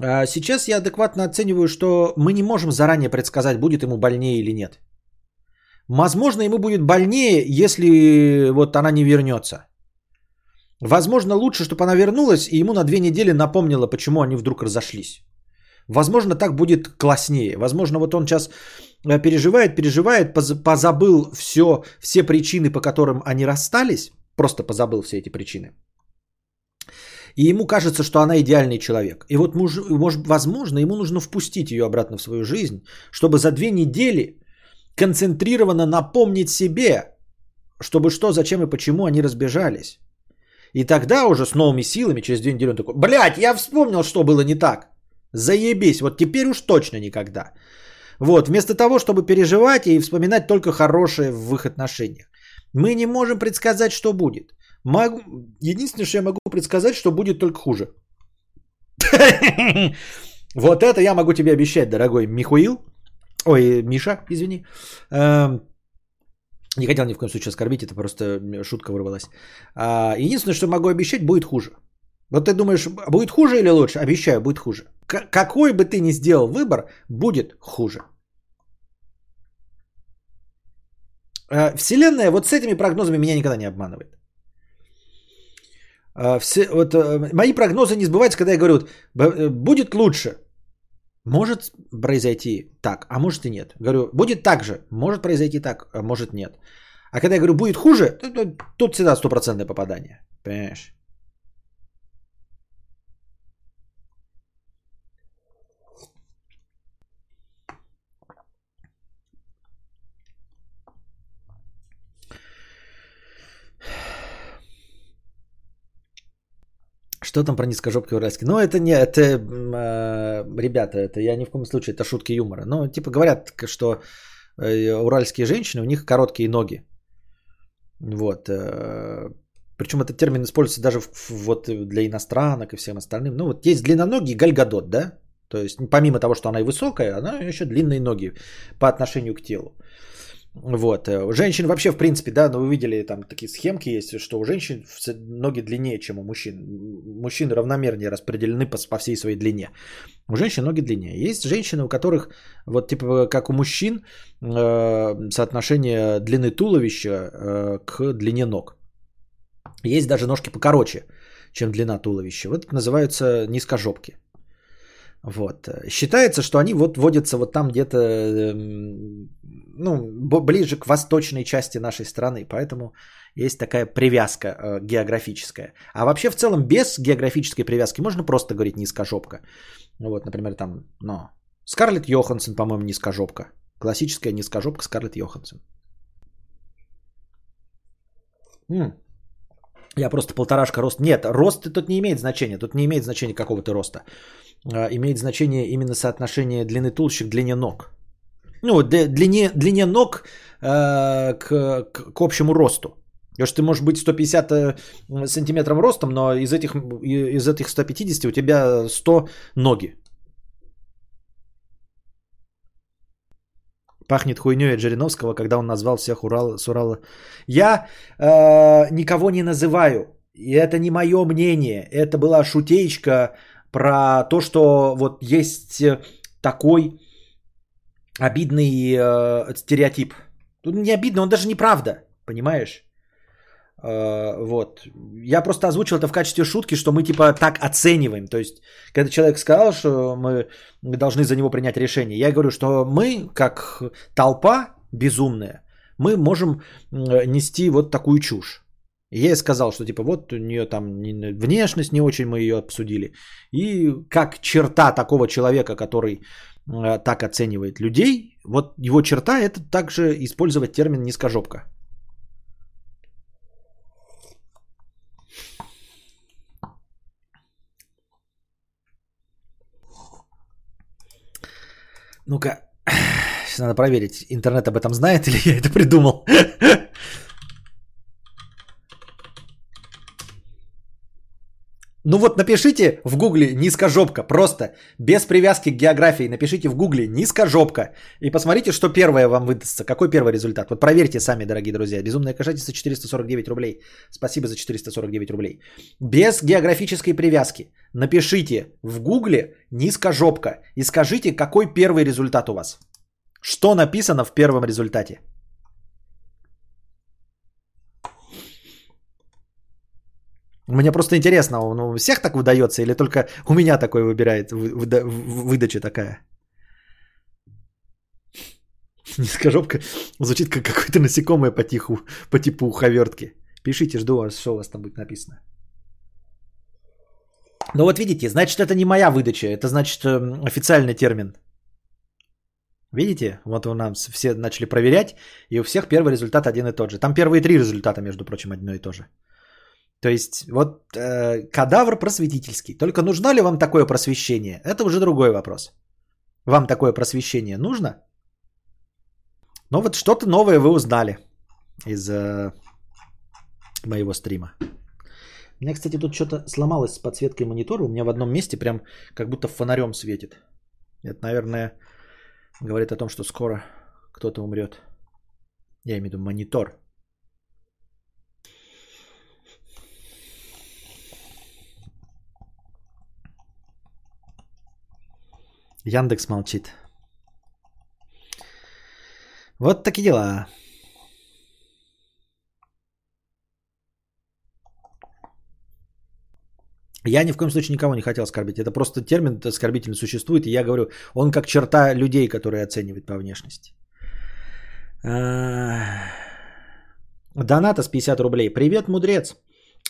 А сейчас я адекватно оцениваю, что мы не можем заранее предсказать, будет ему больнее или нет. Возможно, ему будет больнее, если вот она не вернется. Возможно, лучше, чтобы она вернулась и ему на две недели напомнила, почему они вдруг разошлись. Возможно, так будет класснее. Возможно, вот он сейчас э, переживает, переживает, позабыл все, все причины, по которым они расстались. Просто позабыл все эти причины. И ему кажется, что она идеальный человек. И вот, муж, может, возможно, ему нужно впустить ее обратно в свою жизнь, чтобы за две недели концентрированно напомнить себе, чтобы что, зачем и почему они разбежались. И тогда уже с новыми силами, через две недели он такой, блядь, я вспомнил, что было не так. Заебись, вот теперь уж точно никогда. Вот, вместо того, чтобы переживать и вспоминать только хорошее в их отношениях. Мы не можем предсказать, что будет. Могу... Единственное, что я могу предсказать, что будет только хуже. [laughs] Вот это я могу тебе обещать, дорогой Михуил. Ой, Миша, извини. Эм, не хотел ни в коем случае оскорбить, это просто шутка вырвалась. А, единственное, что могу обещать, будет хуже. Вот ты думаешь, будет хуже или лучше? Обещаю, будет хуже. К- какой бы ты ни сделал выбор, будет хуже. Э, вселенная вот с этими прогнозами меня никогда не обманывает. Э, все, вот, э, мои прогнозы не сбываются, когда я говорю, будет лучше. Может произойти так, а может и нет. Говорю, будет так же, может произойти так, а может нет. А когда я говорю, будет хуже, тут всегда стопроцентное попадание. Понимаешь? Что там про низкожопки уральские? Ну, это не, это, э, ребята, это я ни в коем случае, это шутки юмора. Ну, типа говорят, что э, уральские женщины, у них короткие ноги. Вот. Э, причем этот термин используется даже в, вот для иностранок и всем остальным. Ну, вот есть длинноногий гальгадот, да? То есть, помимо того, что она и высокая, она еще длинные ноги по отношению к телу. Вот. Э, женщин вообще, в принципе, да, но вы видели, там такие схемки есть, что у женщин ноги длиннее, чем у мужчин. Мужчины равномернее распределены по, по всей своей длине. У женщин ноги длиннее. Есть женщины, у которых, вот типа как у мужчин, э, соотношение длины туловища э, к длине ног. Есть даже ножки покороче, чем длина туловища. Вот это называются низкожопки. Вот. Считается, что они вот водятся вот там где-то, эм, ну, ближе к восточной части нашей страны, поэтому есть такая привязка э, географическая. А вообще в целом без географической привязки можно просто говорить низкожопка. Вот, например, там, ну, Скарлетт Йоханссон, по-моему, низкожопка. Классическая низкожопка Скарлетт Йоханссон. М-м. Я просто полторашка рост. Нет, рост тут не имеет значения. Тут не имеет значения какого то роста. А, имеет значение именно соотношение длины туловища к длине ног. Ну, длине, длине ног э, к, к, к общему росту. Потому что ты можешь быть 150 э, сантиметров ростом, но из этих, из этих 150 у тебя 100 ноги. Пахнет хуйней от Жириновского, когда он назвал всех Урал, с Урала. Я э, никого не называю. И это не мое мнение. Это была шутеечка про то, что вот есть э, такой обидный э, стереотип. Тут не обидно, он даже неправда, понимаешь? Э, вот. Я просто озвучил это в качестве шутки, что мы типа так оцениваем. То есть, когда человек сказал, что мы должны за него принять решение, я говорю, что мы, как толпа безумная, мы можем нести вот такую чушь. Я ей сказал, что типа вот у нее там внешность не очень, мы ее обсудили. И как черта такого человека, который э, так оценивает людей, вот его черта это также использовать термин низкожопка. Ну-ка, [sighs] сейчас надо проверить, интернет об этом знает или я это придумал. [laughs] Ну вот напишите в гугле низкожопка, просто без привязки к географии. Напишите в гугле низкожопка и посмотрите, что первое вам выдастся. Какой первый результат? Вот проверьте сами, дорогие друзья. Безумная кошатица 449 рублей. Спасибо за 449 рублей. Без географической привязки. Напишите в гугле низкожопка и скажите, какой первый результат у вас. Что написано в первом результате? Мне просто интересно, он у всех так выдается или только у меня такой выбирает, выда, выдача такая? [laughs] Низкожопка звучит как какое-то насекомое по, тиху, по типу уховертки. Пишите, жду вас, что у вас там будет написано. Ну вот видите, значит это не моя выдача, это значит эм, официальный термин. Видите, вот у нас все начали проверять, и у всех первый результат один и тот же. Там первые три результата, между прочим, одно и то же. То есть вот э, кадавр просветительский. Только нужно ли вам такое просвещение? Это уже другой вопрос. Вам такое просвещение нужно? Но вот что-то новое вы узнали из э, моего стрима. У меня, кстати, тут что-то сломалось с подсветкой монитора. У меня в одном месте прям как будто фонарем светит. Это, наверное, говорит о том, что скоро кто-то умрет. Я имею в виду монитор. Яндекс молчит. Вот такие дела. Я ни в коем случае никого не хотел оскорбить. Это просто термин оскорбительный существует. И я говорю, он как черта людей, которые оценивают по внешности. Доната с 50 рублей. Привет, мудрец.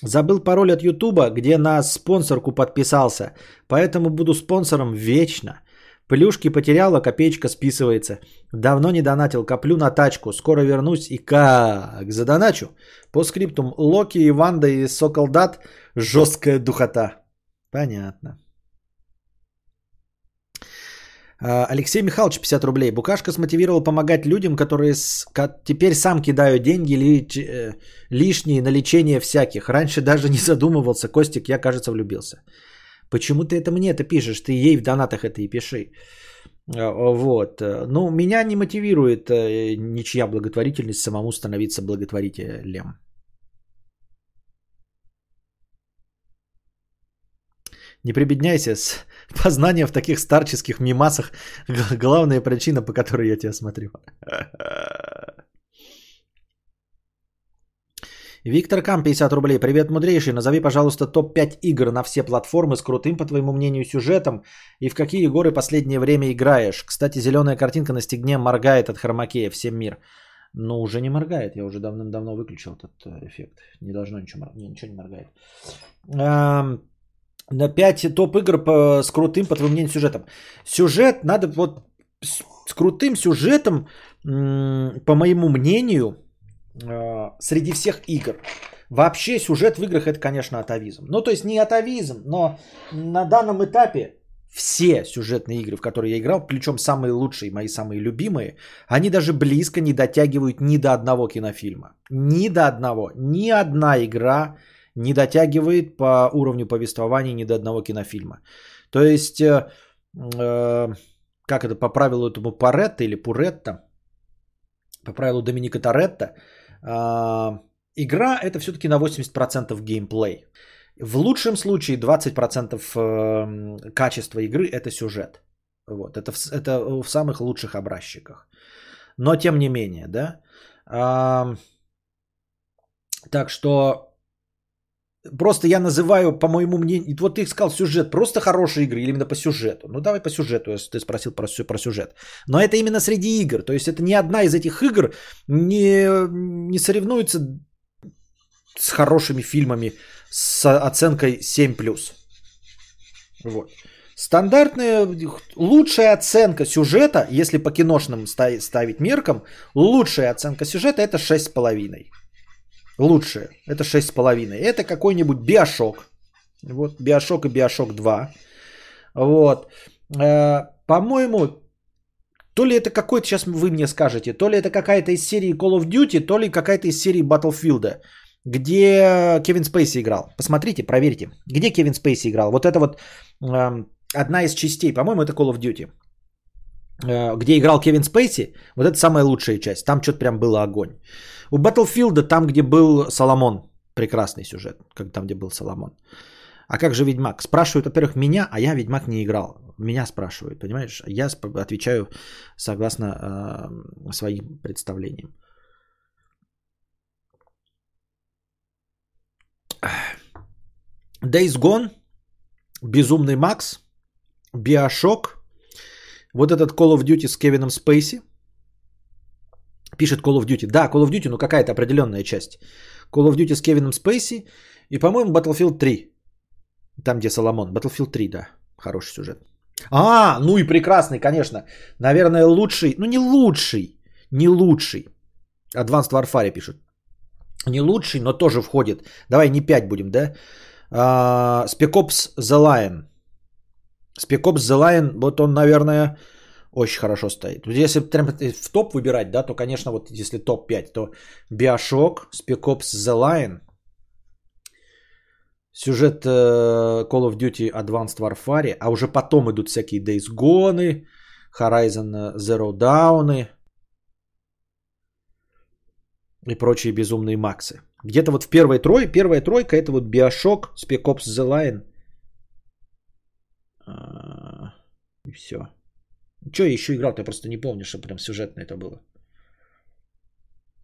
Забыл пароль от Ютуба, где на спонсорку подписался. Поэтому буду спонсором вечно. Плюшки потеряла, копеечка списывается. Давно не донатил, коплю на тачку. Скоро вернусь и как задоначу. По скриптум Локи, и Ванда и Соколдат. Жесткая духота. Понятно. А, Алексей Михайлович, 50 рублей. Букашка смотивировал помогать людям, которые с... теперь сам кидают деньги ли... Э, лишние на лечение всяких. Раньше даже не задумывался. Костик, я, кажется, влюбился. Почему ты это мне это пишешь? Ты ей в донатах это и пиши. А, вот. Ну, меня не мотивирует э, ничья благотворительность самому становиться благотворителем. Не прибедняйся с [laughs] познанием в таких старческих мимасах. Главная причина, по которой я тебя смотрю. [laughs] Виктор Кам, 50 рублей. Привет, мудрейший. Назови, пожалуйста, топ-5 игр на все платформы с крутым, по твоему мнению, сюжетом. И в какие горы последнее время играешь? Кстати, зеленая картинка на стегне моргает от хромакея. Всем мир. Но уже не моргает. Я уже давным-давно выключил этот э, эффект. Не должно ничего, ничего не моргает. На 5 топ-игр с крутым, по твоему мнению, сюжетом. Сюжет надо вот с, крутым сюжетом, по моему мнению, среди всех игр. Вообще сюжет в играх это, конечно, атовизм. Ну, то есть не атовизм, но на данном этапе все сюжетные игры, в которые я играл, причем самые лучшие, мои самые любимые, они даже близко не дотягивают ни до одного кинофильма. Ни до одного. Ни одна игра не дотягивает по уровню повествования ни до одного кинофильма. То есть, э, э, как это по правилу этому Паретта или Пуретта, по правилу Доминика Торетто, а, игра это все-таки на 80% геймплей. В лучшем случае 20% э, качества игры это сюжет. Вот, это, в, это в самых лучших образчиках. Но тем не менее, да. А, так что просто я называю, по моему мнению, вот ты сказал сюжет, просто хорошие игры или именно по сюжету. Ну давай по сюжету, если ты спросил про, про сюжет. Но это именно среди игр. То есть это ни одна из этих игр не, не соревнуется с хорошими фильмами с оценкой 7+. Вот. Стандартная, лучшая оценка сюжета, если по киношным ставить меркам, лучшая оценка сюжета это 6,5. Лучшее. Это 6,5. Это какой-нибудь Биошок. Вот, Биошок и Биошок 2. Вот. Э, по-моему, то ли это какой-то, сейчас вы мне скажете, то ли это какая-то из серии Call of Duty, то ли какая-то из серии Battlefield. где Кевин Спейси играл. Посмотрите, проверьте, где Кевин Спейси играл. Вот это вот э, одна из частей, по-моему, это Call of Duty. Э, где играл Кевин Спейси, вот это самая лучшая часть. Там что-то прям было огонь. У Battlefield, там, где был Соломон, прекрасный сюжет, как там, где был Соломон. А как же Ведьмак? Спрашивают, во-первых, меня, а я Ведьмак не играл. Меня спрашивают, понимаешь? Я отвечаю согласно э, своим представлениям. Days Gone, Безумный Макс, Биошок, вот этот Call of Duty с Кевином Спейси. Пишет Call of Duty. Да, Call of Duty, ну какая-то определенная часть. Call of Duty с Кевином Спейси и, по-моему, Battlefield 3. Там, где Соломон. Battlefield 3, да. Хороший сюжет. А, ну и прекрасный, конечно. Наверное, лучший. Ну не лучший. Не лучший. Advanced Warfare пишут. Не лучший, но тоже входит. Давай не 5 будем, да? Uh, Spec Ops The Lion. Spec The Lion, вот он, наверное, очень хорошо стоит. Если прям в топ выбирать, да, то, конечно, вот если топ-5, то Bioshock, Spec Ops The Lion, сюжет uh, Call of Duty Advanced Warfare, а уже потом идут всякие Days Gone, Horizon Zero Dawn, и прочие безумные максы. Где-то вот в первой трой, первая тройка это вот Bioshock, Spec Ops The Line. А, и все. Че я еще играл, ты просто не помню, что прям сюжетно это было.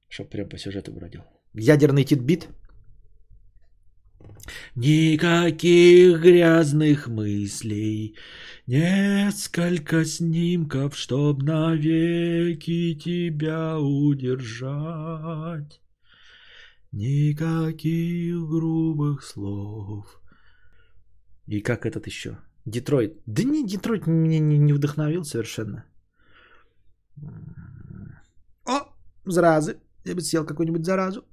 Чтоб прям по сюжету бродил. Ядерный титбит. Никаких грязных мыслей, несколько снимков, чтоб навеки тебя удержать. Никаких грубых слов. И как этот еще? Детройт. Да не, Детройт меня не, не вдохновил совершенно. О, заразы. Я бы съел какую-нибудь заразу.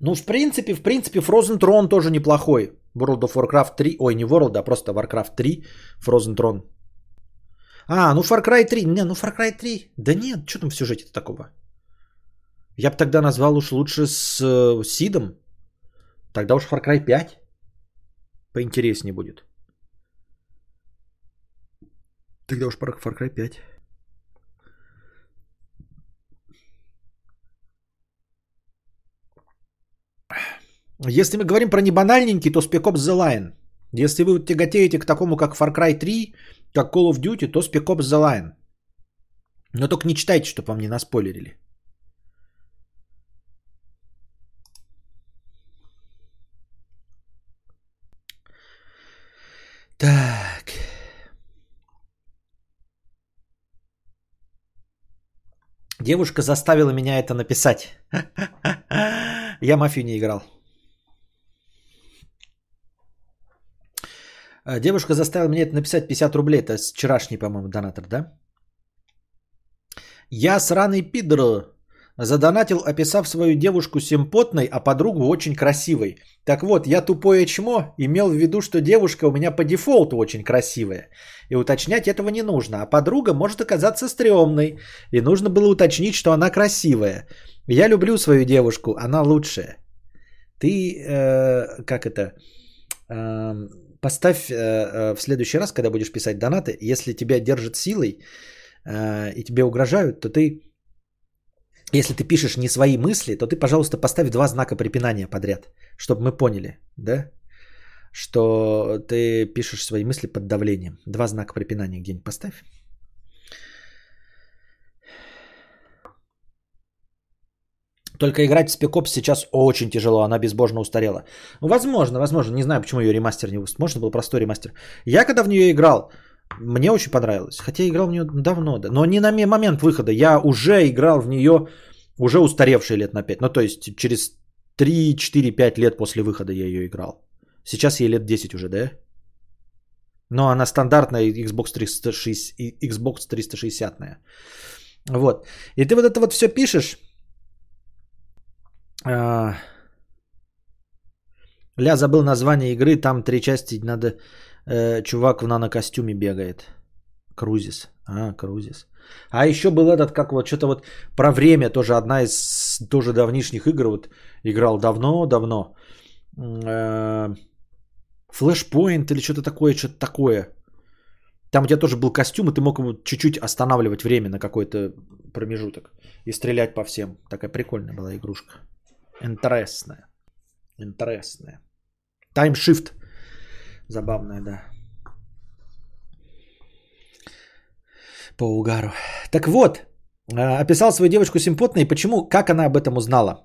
Ну, в принципе, в принципе, Frozen Throne тоже неплохой. World of Warcraft 3. Ой, не World, а просто Warcraft 3. Frozen Throne. А, ну Far Cry 3. Не, ну Far Cry 3. Да нет, что там в сюжете такого? Я бы тогда назвал уж лучше с э, Сидом. Тогда уж Far Cry 5. Поинтереснее будет. Тогда уж Far Cry 5. Если мы говорим про небанальненький, то Spec Ops The Line. Если вы тяготеете к такому, как Far Cry 3, как Call of Duty, то Spec Ops The Line. Но только не читайте, чтобы вам не наспойлерили. Так. Девушка заставила меня это написать. [laughs] Я мафию не играл. Э, девушка заставила меня это написать 50 рублей. Это вчерашний, по-моему, донатор, да? Я сраный пидор. Задонатил, описав свою девушку симпотной, а подругу очень красивой. Так вот, я тупое чмо имел в виду, что девушка у меня по дефолту очень красивая. И уточнять этого не нужно. А подруга может оказаться стрёмной. И нужно было уточнить, что она красивая. Я люблю свою девушку, она лучшая. Ты, э, как это, э, поставь э, э, в следующий раз, когда будешь писать донаты, если тебя держат силой э, и тебе угрожают, то ты, если ты пишешь не свои мысли, то ты, пожалуйста, поставь два знака препинания подряд, чтобы мы поняли, да, что ты пишешь свои мысли под давлением. Два знака препинания где-нибудь поставь. Только играть в Ops сейчас очень тяжело, она безбожно устарела. Ну, возможно, возможно, не знаю, почему ее ремастер не выпустил. Можно был простой ремастер. Я когда в нее играл, мне очень понравилось. Хотя играл в нее давно, да. Но не на момент выхода. Я уже играл в нее, уже устаревшие лет на 5. Ну, то есть через 3, 4, 5 лет после выхода я ее играл. Сейчас ей лет 10 уже, да? Но она стандартная Xbox 360, Xbox 360. Вот. И ты вот это вот все пишешь, а... Ля, забыл название игры, там три части, надо... Э, чувак в нанокостюме бегает. Крузис. А, Крузис. А еще был этот, как вот что-то вот про время, тоже одна из тоже давнишних игр, вот играл давно-давно. Флешпоинт или что-то такое, что-то такое. Там у тебя тоже был костюм, и ты мог его чуть-чуть останавливать время на какой-то промежуток и стрелять по всем. Такая прикольная была игрушка. Интересная. Интересная. Таймшифт. Забавная, да. По угару. Так вот, а, описал свою девочку симпотной. Почему? Как она об этом узнала?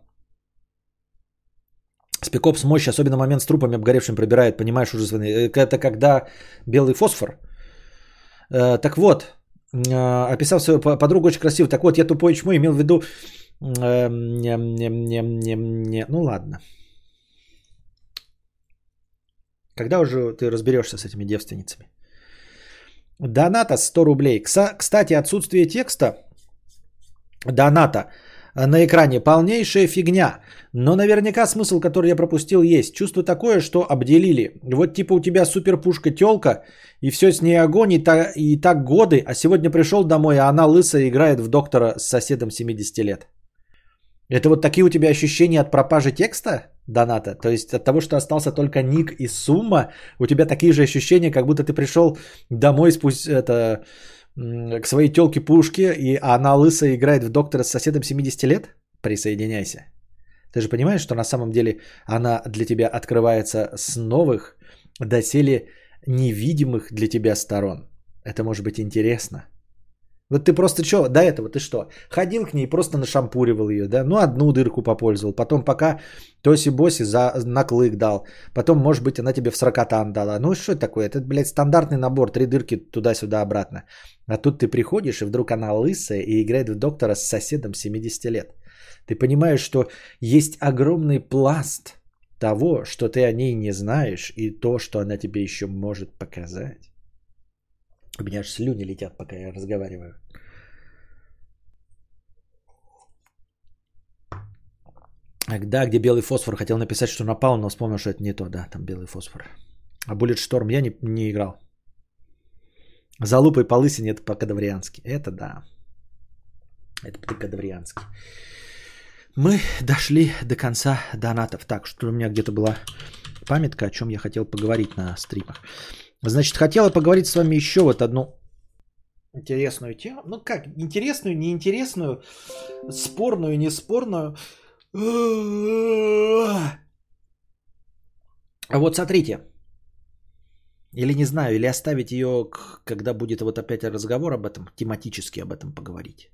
Спекоп с мощи, особенно момент с трупами обгоревшим пробирает, понимаешь, ужасный. Э, это когда белый фосфор. Э, так вот, а, описал свою подругу очень красиво. Так вот, я тупой чмо имел в виду... Э, ну ладно. Когда уже ты разберешься с этими девственницами? Доната 100 рублей. Кстати, отсутствие текста доната на экране полнейшая фигня. Но наверняка смысл, который я пропустил, есть. Чувство такое, что обделили. Вот типа у тебя суперпушка телка, и все с ней огонь, и, та, и так годы, а сегодня пришел домой, а она лысая играет в доктора с соседом 70 лет. Это вот такие у тебя ощущения от пропажи текста доната? То есть от того, что остался только ник и сумма, у тебя такие же ощущения, как будто ты пришел домой спусть это, к своей телке пушке, и она лысая играет в доктора с соседом 70 лет? Присоединяйся. Ты же понимаешь, что на самом деле она для тебя открывается с новых, доселе невидимых для тебя сторон. Это может быть интересно. Вот ты просто что, до этого ты что? Ходил к ней, просто нашампуривал ее, да? Ну, одну дырку попользовал. Потом пока Тоси-Боси за наклык дал. Потом, может быть, она тебе в сракотан дала. Ну, что это такое? Это, блядь, стандартный набор. Три дырки туда-сюда обратно. А тут ты приходишь, и вдруг она лысая и играет в доктора с соседом 70 лет. Ты понимаешь, что есть огромный пласт того, что ты о ней не знаешь, и то, что она тебе еще может показать. У меня аж слюни летят, пока я разговариваю. Да, где белый фосфор. Хотел написать, что напал, но вспомнил, что это не то. Да, там белый фосфор. А Bullet Storm я не, не играл. За лупой по лысине это по-кадавриански. Это да. Это по-кадавриански. Мы дошли до конца донатов. Так, что у меня где-то была памятка, о чем я хотел поговорить на стримах. Значит, хотела поговорить с вами еще вот одну интересную тему. Ну как, интересную, неинтересную, спорную, неспорную. А вот смотрите. Или не знаю, или оставить ее, когда будет вот опять разговор об этом, тематически об этом поговорить.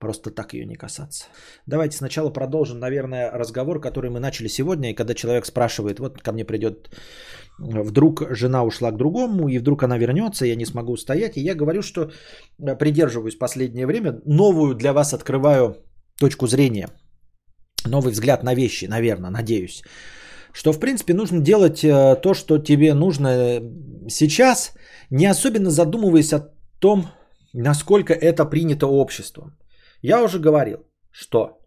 Просто так ее не касаться. Давайте сначала продолжим, наверное, разговор, который мы начали сегодня. И когда человек спрашивает, вот ко мне придет, вдруг жена ушла к другому, и вдруг она вернется, я не смогу устоять. И я говорю, что э, придерживаюсь последнее время. Новую для вас открываю точку зрения. Новый взгляд на вещи, наверное, надеюсь. Что, в принципе, нужно делать э, то, что тебе нужно э, сейчас, не особенно задумываясь о том, насколько это принято обществом. Я уже говорил, что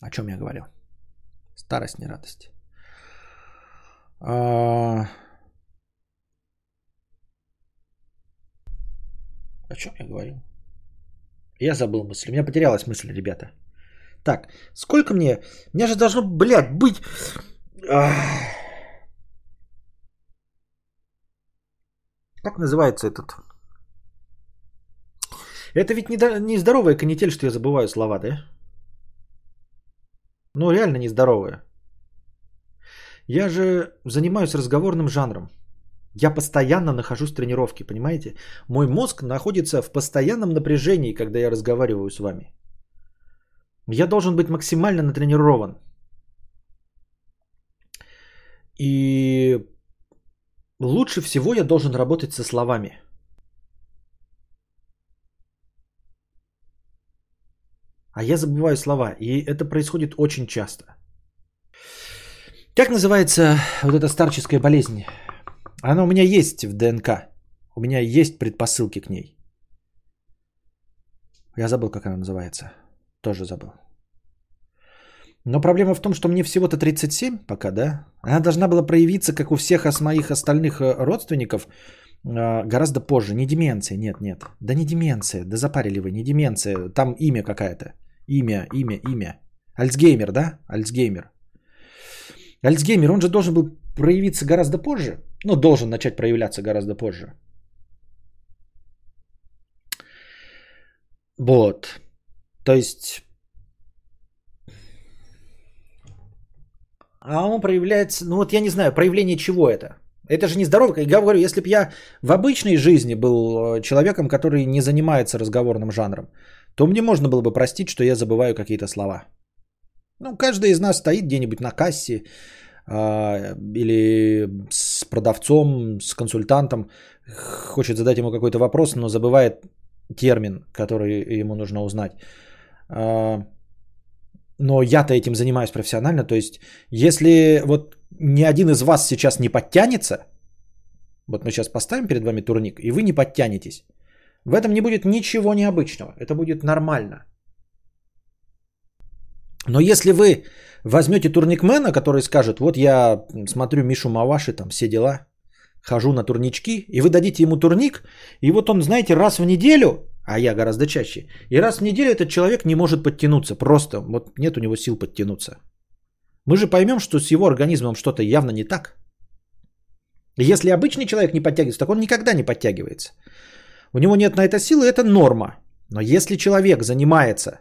о чем я говорил? Старость, не радость. А... О чем я говорил? Я забыл мысль. У меня потерялась мысль, ребята. Так, сколько мне? Меня же должно, блядь, быть... Как называется этот? Это ведь не, здоровая канитель, что я забываю слова, да? Ну, реально нездоровая. Я же занимаюсь разговорным жанром. Я постоянно нахожусь в тренировке, понимаете? Мой мозг находится в постоянном напряжении, когда я разговариваю с вами. Я должен быть максимально натренирован. И Лучше всего я должен работать со словами. А я забываю слова, и это происходит очень часто. Как называется вот эта старческая болезнь? Она у меня есть в ДНК. У меня есть предпосылки к ней. Я забыл, как она называется. Тоже забыл. Но проблема в том, что мне всего-то 37 пока, да? Она должна была проявиться, как у всех моих остальных э, родственников, э, гораздо позже. Не деменция, нет, нет. Да не деменция, да запарили вы, не деменция. Там имя какая-то. Имя, имя, имя. Альцгеймер, да? Альцгеймер. Альцгеймер, он же должен был проявиться гораздо позже. Ну, должен начать проявляться гораздо позже. Вот. То есть... А он проявляется... Ну вот я не знаю, проявление чего это? Это же не здорово. Я говорю, если бы я в обычной жизни был э, человеком, который не занимается разговорным жанром, то мне можно было бы простить, что я забываю какие-то слова. Ну, каждый из нас стоит где-нибудь на кассе а, или с продавцом, с консультантом, хочет задать ему какой-то вопрос, но забывает термин, который ему нужно узнать. А, но я-то этим занимаюсь профессионально. То есть, если вот ни один из вас сейчас не подтянется, вот мы сейчас поставим перед вами турник, и вы не подтянетесь, в этом не будет ничего необычного. Это будет нормально. Но если вы возьмете турникмена, который скажет, вот я смотрю Мишу Маваши, там все дела, хожу на турнички, и вы дадите ему турник, и вот он, знаете, раз в неделю, а я гораздо чаще, и раз в неделю этот человек не может подтянуться, просто вот нет у него сил подтянуться. Мы же поймем, что с его организмом что-то явно не так. Если обычный человек не подтягивается, так он никогда не подтягивается. У него нет на это силы, это норма. Но если человек занимается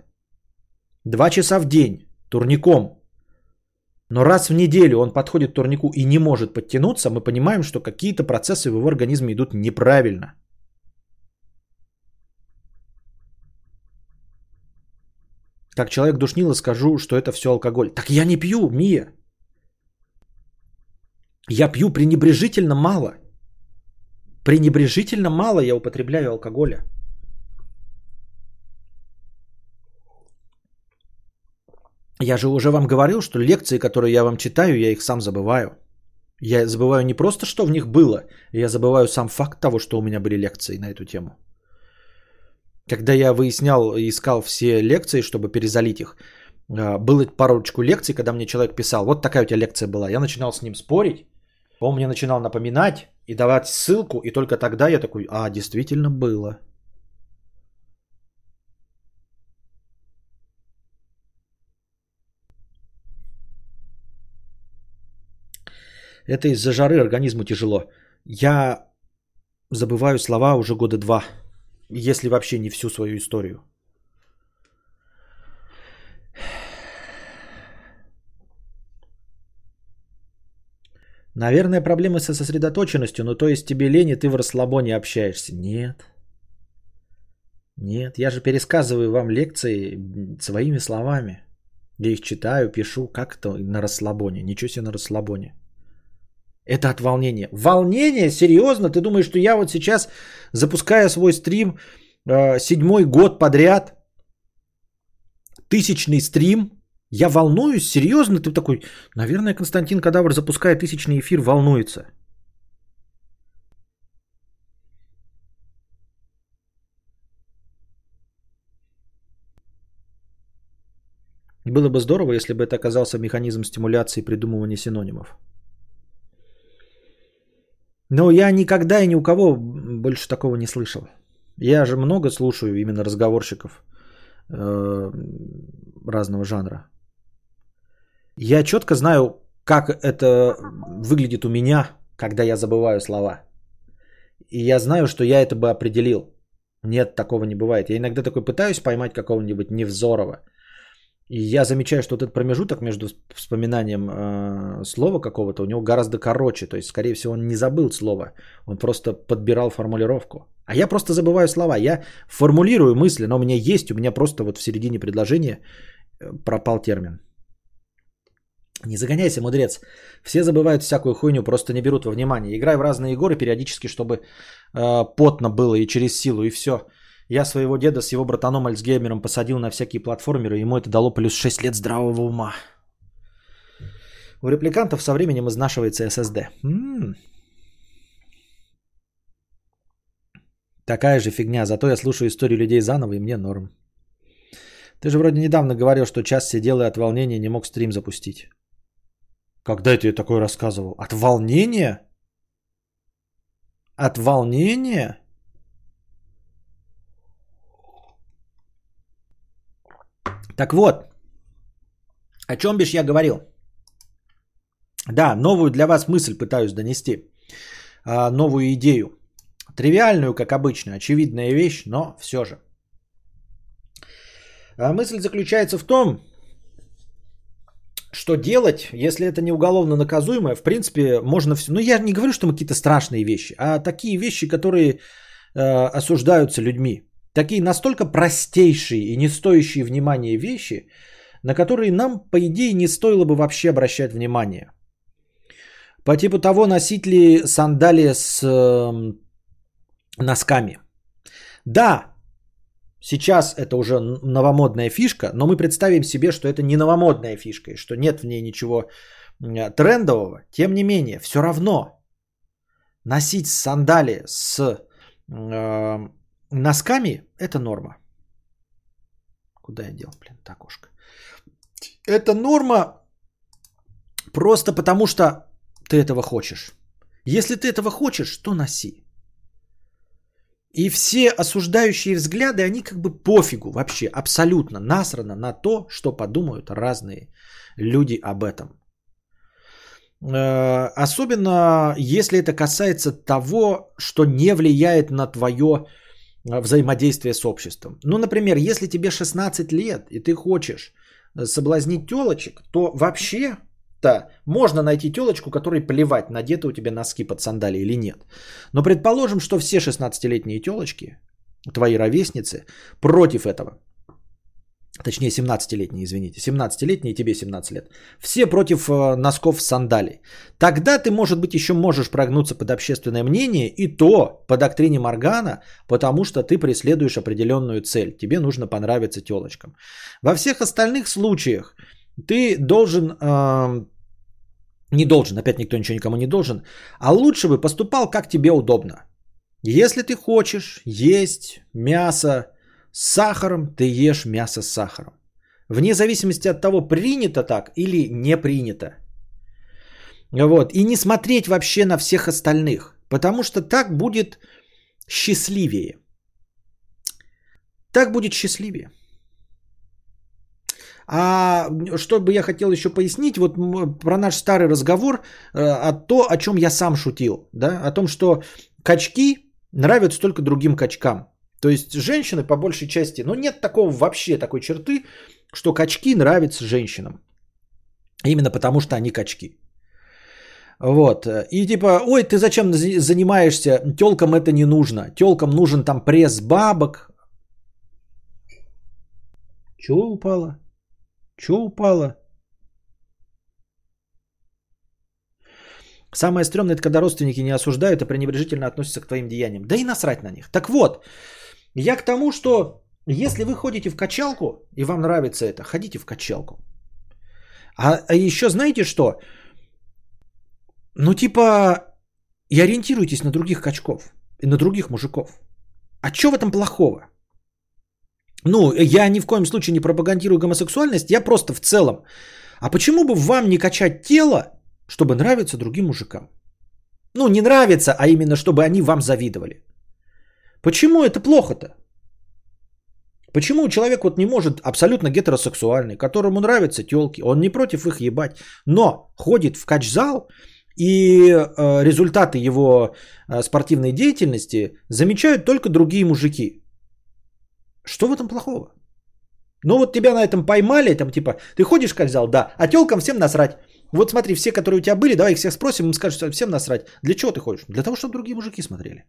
Два часа в день турником. Но раз в неделю он подходит к турнику и не может подтянуться, мы понимаем, что какие-то процессы в его организме идут неправильно. Как человек душнило скажу, что это все алкоголь. Так я не пью, Мия. Я пью пренебрежительно мало. Пренебрежительно мало я употребляю алкоголя. Я же уже вам говорил, что лекции, которые я вам читаю, я их сам забываю. Я забываю не просто, что в них было, я забываю сам факт того, что у меня были лекции на эту тему. Когда я выяснял и искал все лекции, чтобы перезалить их, а, было парочку лекций, когда мне человек писал, вот такая у тебя лекция была. Я начинал с ним спорить, он мне начинал напоминать и давать ссылку, и только тогда я такой, а, действительно было. Это из-за жары организму тяжело. Я забываю слова уже года два, если вообще не всю свою историю. Наверное, проблемы со сосредоточенностью, но то есть тебе лень, и ты в расслабоне общаешься. Нет. Нет, я же пересказываю вам лекции своими словами. Я их читаю, пишу, как это на расслабоне. Ничего себе на расслабоне. Это от волнения. Волнение? Серьезно? Ты думаешь, что я вот сейчас, запуская свой стрим э, седьмой год подряд, тысячный стрим, я волнуюсь? Серьезно? Ты такой, наверное, Константин Кадавр, запуская тысячный эфир, волнуется. Было бы здорово, если бы это оказался механизм стимуляции придумывания синонимов. Но я никогда и ни у кого больше такого не слышал. Я же много слушаю именно разговорщиков э, разного жанра. Я четко знаю, как это выглядит у меня, когда я забываю слова. И я знаю, что я это бы определил. Нет, такого не бывает. Я иногда такой пытаюсь поймать какого-нибудь Невзорова – и я замечаю, что вот этот промежуток между вспоминанием э, слова какого-то у него гораздо короче. То есть, скорее всего, он не забыл слово. Он просто подбирал формулировку. А я просто забываю слова. Я формулирую мысли, но у меня есть, у меня просто вот в середине предложения э, пропал термин. Не загоняйся, мудрец. Все забывают всякую хуйню, просто не берут во внимание. Играй в разные игры периодически, чтобы э, потно было и через силу, и все. Я своего деда с его братаном Альцгеймером посадил на всякие платформеры, ему это дало плюс 6 лет здравого ума. У репликантов со временем изнашивается SSD. М-м. Такая же фигня, зато я слушаю историю людей заново, и мне норм. Ты же вроде недавно говорил, что час сидел и от волнения не мог стрим запустить. Когда это я такое рассказывал? От волнения? От волнения? Так вот, о чем бишь я говорил? Да, новую для вас мысль пытаюсь донести. А, новую идею. Тривиальную, как обычно, очевидная вещь, но все же. А мысль заключается в том, что делать, если это не уголовно наказуемое, в принципе, можно все. Ну, я не говорю, что мы какие-то страшные вещи, а такие вещи, которые э, осуждаются людьми. Такие настолько простейшие и не стоящие внимания вещи, на которые нам, по идее, не стоило бы вообще обращать внимание. По типу того, носить ли сандалии с э, носками. Да, сейчас это уже новомодная фишка, но мы представим себе, что это не новомодная фишка, и что нет в ней ничего трендового. Тем не менее, все равно носить сандалии с э, носками – это норма. Куда я дел, блин, та окошко? Это норма просто потому, что ты этого хочешь. Если ты этого хочешь, то носи. И все осуждающие взгляды, они как бы пофигу вообще, абсолютно насрано на то, что подумают разные люди об этом. Э, особенно если это касается того, что не влияет на твое э, взаимодействие с обществом. Ну, например, если тебе 16 лет и ты хочешь соблазнить телочек, то вообще то можно найти телочку, которой плевать, надеты у тебя носки под сандали или нет. Но предположим, что все 16-летние телочки, твои ровесницы, против этого. Точнее, 17-летние, извините. 17-летние, тебе 17 лет. Все против э, носков сандалий. Тогда ты, может быть, еще можешь прогнуться под общественное мнение, и то по доктрине Моргана, потому что ты преследуешь определенную цель. Тебе нужно понравиться телочкам. Во всех остальных случаях ты должен э, не должен, опять никто ничего никому не должен, а лучше бы поступал, как тебе удобно. Если ты хочешь есть мясо с сахаром, ты ешь мясо с сахаром. Вне зависимости от того, принято так или не принято. Вот. И не смотреть вообще на всех остальных. Потому что так будет счастливее. Так будет счастливее. А что бы я хотел еще пояснить, вот про наш старый разговор, э, о то, о чем я сам шутил, да, о том, что качки нравятся только другим качкам. То есть женщины по большей части, ну нет такого вообще такой черты, что качки нравятся женщинам. Именно потому, что они качки. Вот. И типа, ой, ты зачем занимаешься? Телкам это не нужно. Телкам нужен там пресс бабок. Чего упало? Че упало? Самое стрёмное, это когда родственники не осуждают, а пренебрежительно относятся к твоим деяниям. Да и насрать на них. Так вот, я к тому, что если вы ходите в качалку, и вам нравится это, ходите в качалку. А, а еще знаете что? Ну типа, и ориентируйтесь на других качков, и на других мужиков. А что в этом плохого? Ну, я ни в коем случае не пропагандирую гомосексуальность, я просто в целом. А почему бы вам не качать тело, чтобы нравиться другим мужикам? Ну, не нравится, а именно, чтобы они вам завидовали. Почему это плохо-то? Почему человек вот не может абсолютно гетеросексуальный, которому нравятся телки, он не против их ебать, но ходит в кач-зал, и э, результаты его э, спортивной деятельности замечают только другие мужики. Что в этом плохого? Ну вот тебя на этом поймали, там типа, ты ходишь как зал, да, а телкам всем насрать. Вот смотри, все, которые у тебя были, давай их всех спросим, им скажут, всем насрать. Для чего ты ходишь? Для того, чтобы другие мужики смотрели.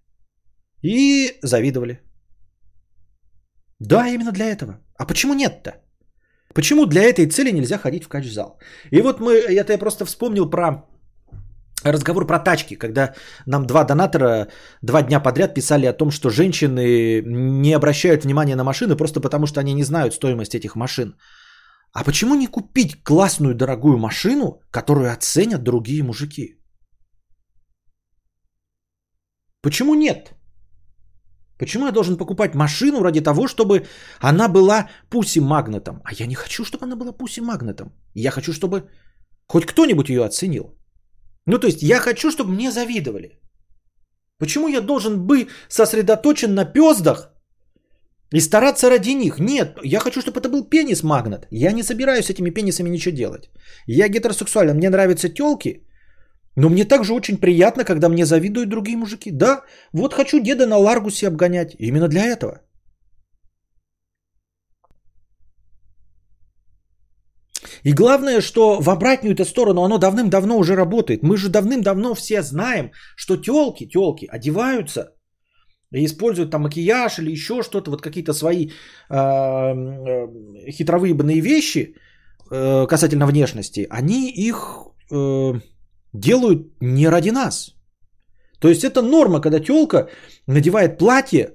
И завидовали. Да, именно для этого. А почему нет-то? Почему для этой цели нельзя ходить в кач-зал? И вот мы, это я просто вспомнил про разговор про тачки, когда нам два донатора два дня подряд писали о том, что женщины не обращают внимания на машины просто потому, что они не знают стоимость этих машин. А почему не купить классную дорогую машину, которую оценят другие мужики? Почему нет? Почему я должен покупать машину ради того, чтобы она была пуси-магнетом? А я не хочу, чтобы она была пуси-магнетом. Я хочу, чтобы Хоть кто-нибудь ее оценил. Ну, то есть я хочу, чтобы мне завидовали. Почему я должен быть сосредоточен на пездах и стараться ради них? Нет, я хочу, чтобы это был пенис-магнат. Я не собираюсь с этими пенисами ничего делать. Я гетеросексуален, мне нравятся телки, но мне также очень приятно, когда мне завидуют другие мужики. Да, вот хочу деда на Ларгусе обгонять. Именно для этого. И главное, что в обратную эту сторону оно давным-давно уже работает. Мы же давным-давно все знаем, что телки, телки одеваются и используют там макияж или еще что-то, вот какие-то свои э, э, хитровыебанные вещи э, касательно внешности, они их э, делают не ради нас. То есть это норма, когда телка надевает платье,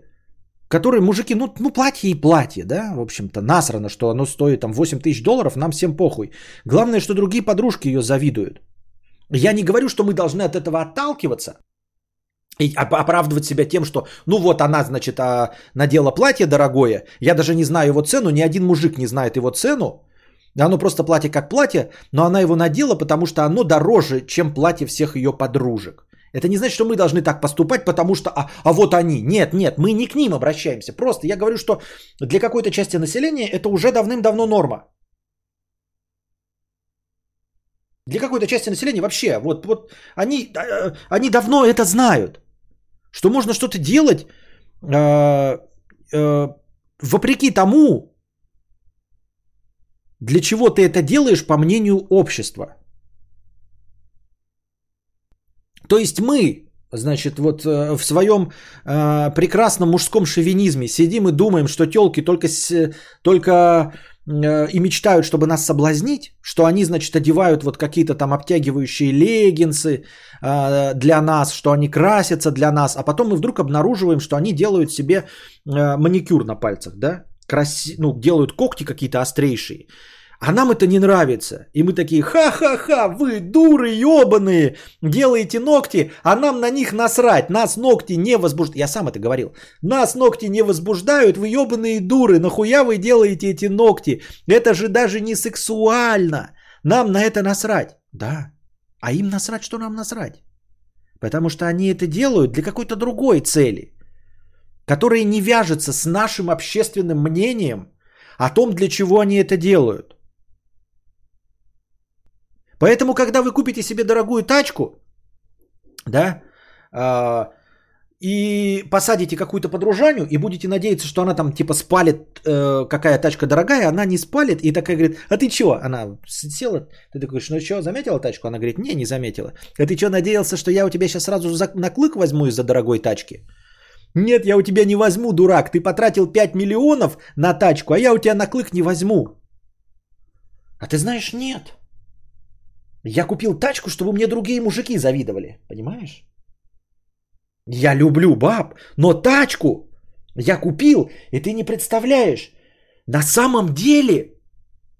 которые мужики, ну, ну платье и платье, да, в общем-то, насрано, что оно стоит там 8 тысяч долларов, нам всем похуй. Главное, что другие подружки ее завидуют. Я не говорю, что мы должны от этого отталкиваться и оправдывать себя тем, что, ну вот она, значит, а, надела платье дорогое, я даже не знаю его цену, ни один мужик не знает его цену, оно просто платье как платье, но она его надела, потому что оно дороже, чем платье всех ее подружек. Это не значит, что мы должны так поступать, потому что, а, а вот они. Нет, нет, мы не к ним обращаемся. Просто я говорю, что для какой-то части населения это уже давным-давно норма. Для какой-то части населения вообще, вот, вот они, а, они давно это знают, что можно что-то делать э, э, вопреки тому, для чего ты это делаешь по мнению общества. То есть мы, значит, вот э, в своем э, прекрасном мужском шовинизме сидим и думаем, что телки только, с, только э, и мечтают, чтобы нас соблазнить, что они, значит, одевают вот какие-то там обтягивающие леггинсы э, для нас, что они красятся для нас, а потом мы вдруг обнаруживаем, что они делают себе э, маникюр на пальцах, да, Краси... ну, делают когти какие-то острейшие. А нам это не нравится. И мы такие, ха-ха-ха, вы дуры ебаные, делаете ногти, а нам на них насрать. Нас ногти не возбуждают. Я сам это говорил. Нас ногти не возбуждают, вы ебаные дуры. Нахуя вы делаете эти ногти? Это же даже не сексуально. Нам на это насрать. Да. А им насрать, что нам насрать? Потому что они это делают для какой-то другой цели, которая не вяжется с нашим общественным мнением о том, для чего они это делают. Поэтому, когда вы купите себе дорогую тачку, да, э, и посадите какую-то подружанию, и будете надеяться, что она там типа спалит, э, какая тачка дорогая, она не спалит, и такая говорит, а ты чего? Она села, ты такой ну что, заметила тачку? Она говорит, не, не заметила. А ты что, надеялся, что я у тебя сейчас сразу на клык возьму из-за дорогой тачки? Нет, я у тебя не возьму, дурак. Ты потратил 5 миллионов на тачку, а я у тебя на клык не возьму. А ты знаешь, нет. Я купил тачку, чтобы мне другие мужики завидовали. Понимаешь? Я люблю баб, но тачку я купил, и ты не представляешь. На самом деле,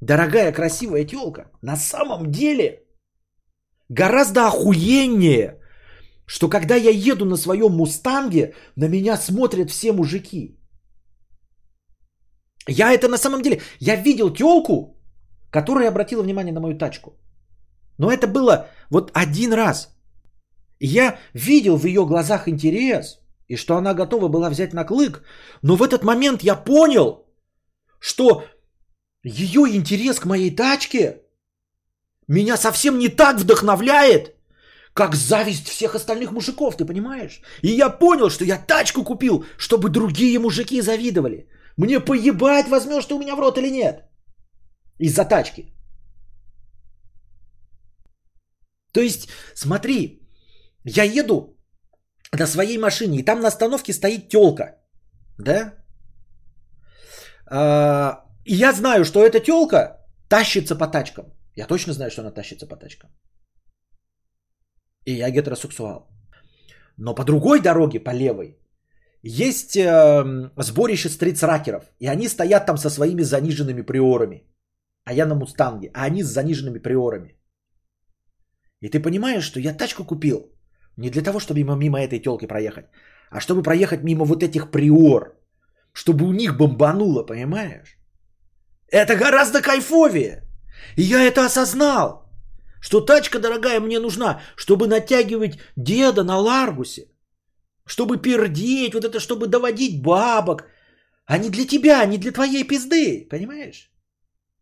дорогая красивая телка, на самом деле гораздо охуеннее, что когда я еду на своем мустанге, на меня смотрят все мужики. Я это на самом деле, я видел телку, которая обратила внимание на мою тачку. Но это было вот один раз. Я видел в ее глазах интерес, и что она готова была взять на клык. Но в этот момент я понял, что ее интерес к моей тачке меня совсем не так вдохновляет, как зависть всех остальных мужиков, ты понимаешь? И я понял, что я тачку купил, чтобы другие мужики завидовали. Мне поебать, возьмешь ты у меня в рот или нет. Из-за тачки. То есть, смотри, я еду на своей машине, и там на остановке стоит телка, да? А, и я знаю, что эта телка тащится по тачкам. Я точно знаю, что она тащится по тачкам. И я гетеросексуал. Но по другой дороге, по левой, есть э, сборище стритсракеров. И они стоят там со своими заниженными приорами. А я на мустанге. А они с заниженными приорами. И ты понимаешь, что я тачку купил не для того, чтобы мимо, мимо этой телки проехать, а чтобы проехать мимо вот этих приор, чтобы у них бомбануло, понимаешь? Это гораздо кайфовее. И я это осознал. Что тачка дорогая мне нужна, чтобы натягивать деда на Ларгусе. Чтобы пердеть, вот это, чтобы доводить бабок. А не для тебя, не для твоей пизды. Понимаешь?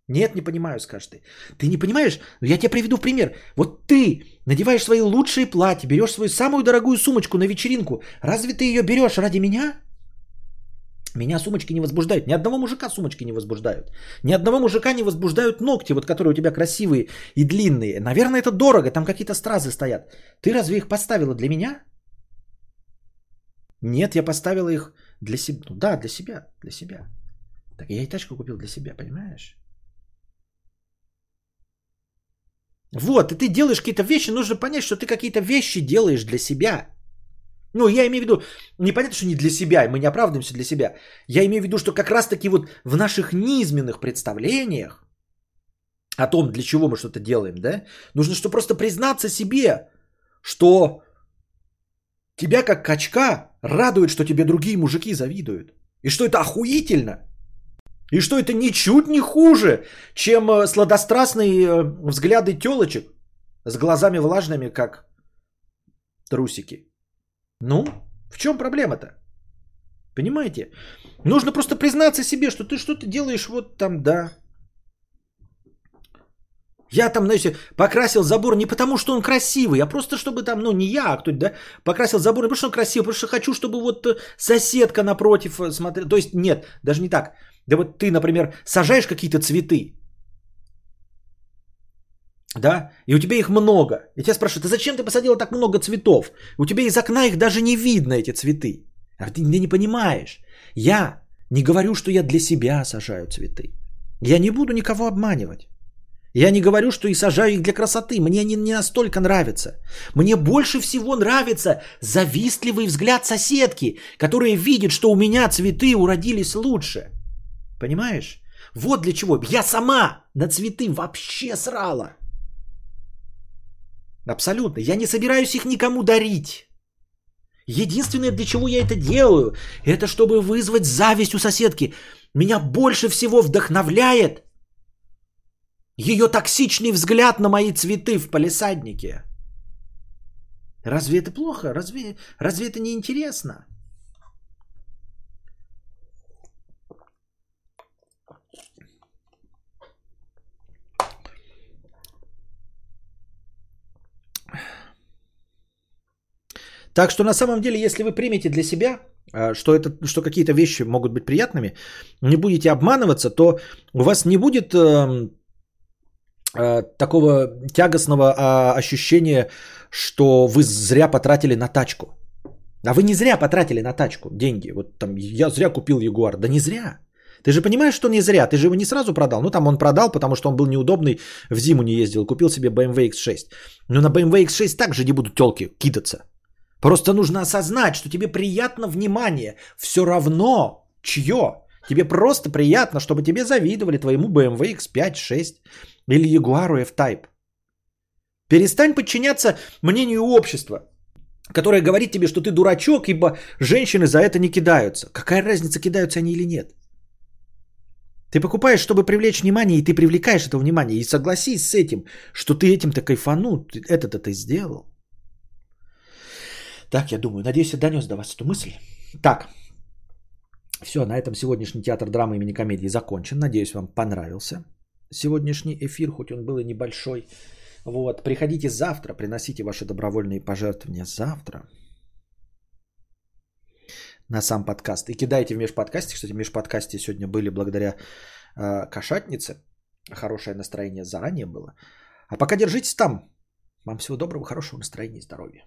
Нет, не понимаю, скажешь ты. Ты не понимаешь? Ну, я тебе приведу пример. Вот ты надеваешь свои лучшие платья, берешь свою самую дорогую сумочку на вечеринку. Разве ты ее берешь ради меня? Меня сумочки не возбуждают. Ни одного мужика сумочки не возбуждают. Ни одного мужика не возбуждают ногти, вот которые у тебя красивые и длинные. Наверное, это дорого, там какие-то стразы стоят. Ты разве их поставила для меня? Нет, я поставила их для себя. Ну да, для себя, для себя. Так я и тачку купил для себя, понимаешь? Вот, и ты делаешь какие-то вещи, нужно понять, что ты какие-то вещи делаешь для себя. Ну, я имею в виду, непонятно, что не для себя, мы не оправдываемся для себя. Я имею в виду, что как раз-таки вот в наших низменных представлениях о том, для чего мы что-то делаем, да, нужно что просто признаться себе, что тебя как качка радует, что тебе другие мужики завидуют. И что это охуительно. И что это ничуть не хуже, чем э, сладострастные э, взгляды телочек с глазами влажными, как трусики. Ну, в чем проблема-то? Понимаете? Нужно просто признаться себе, что ты что-то делаешь вот там, да. Я там, знаете, покрасил забор не потому, что он красивый, а просто чтобы там, ну не я, а кто-то, да, покрасил забор не потому, что он красивый, а потому что хочу, чтобы вот э, соседка напротив смотрела. То есть нет, даже не так. Да вот ты, например, сажаешь какие-то цветы, да, и у тебя их много. И тебя спрашивают, а зачем ты посадила так много цветов? У тебя из окна их даже не видно, эти цветы. А ты, ты не понимаешь. Я не говорю, что я для себя сажаю цветы. Я не буду никого обманывать. Я не говорю, что и сажаю их для красоты. Мне они не настолько нравятся. Мне больше всего нравится завистливый взгляд соседки, которая видит, что у меня цветы уродились лучше. Понимаешь? Вот для чего. Я сама на цветы вообще срала. Абсолютно. Я не собираюсь их никому дарить. Единственное, для чего я это делаю, это чтобы вызвать зависть у соседки. Меня больше всего вдохновляет ее токсичный взгляд на мои цветы в палисаднике. Разве это плохо? Разве, разве это не интересно? Так что на самом деле, если вы примете для себя, а, что, это, что какие-то вещи могут быть приятными, не будете обманываться, то у вас не будет э, э, такого тягостного э, ощущения, что вы зря потратили на тачку. А вы не зря потратили на тачку деньги. Вот там я зря купил Ягуар. Да не зря. Ты же понимаешь, что не зря. Ты же его не сразу продал. Ну, там он продал, потому что он был неудобный, в зиму не ездил. Купил себе BMW X6. Но на BMW X6 также не будут телки кидаться. Просто нужно осознать, что тебе приятно внимание. Все равно, чье. Тебе просто приятно, чтобы тебе завидовали твоему BMW X5, 6 или Jaguar F-Type. Перестань подчиняться мнению общества, которое говорит тебе, что ты дурачок, ибо женщины за это не кидаются. Какая разница, кидаются они или нет? Ты покупаешь, чтобы привлечь внимание, и ты привлекаешь это внимание. И согласись с этим, что ты этим-то кайфанул, это-то ты сделал. Так, я думаю, надеюсь, я донес до вас эту мысль. Так, все, на этом сегодняшний театр драмы имени комедии закончен. Надеюсь, вам понравился сегодняшний эфир, хоть он был и небольшой. Вот, приходите завтра, приносите ваши добровольные пожертвования завтра на сам подкаст. И кидайте в межподкасте. Кстати, в межподкасте сегодня были благодаря э, кошатнице. Хорошее настроение заранее было. А пока держитесь там. Вам всего доброго, хорошего настроения и здоровья.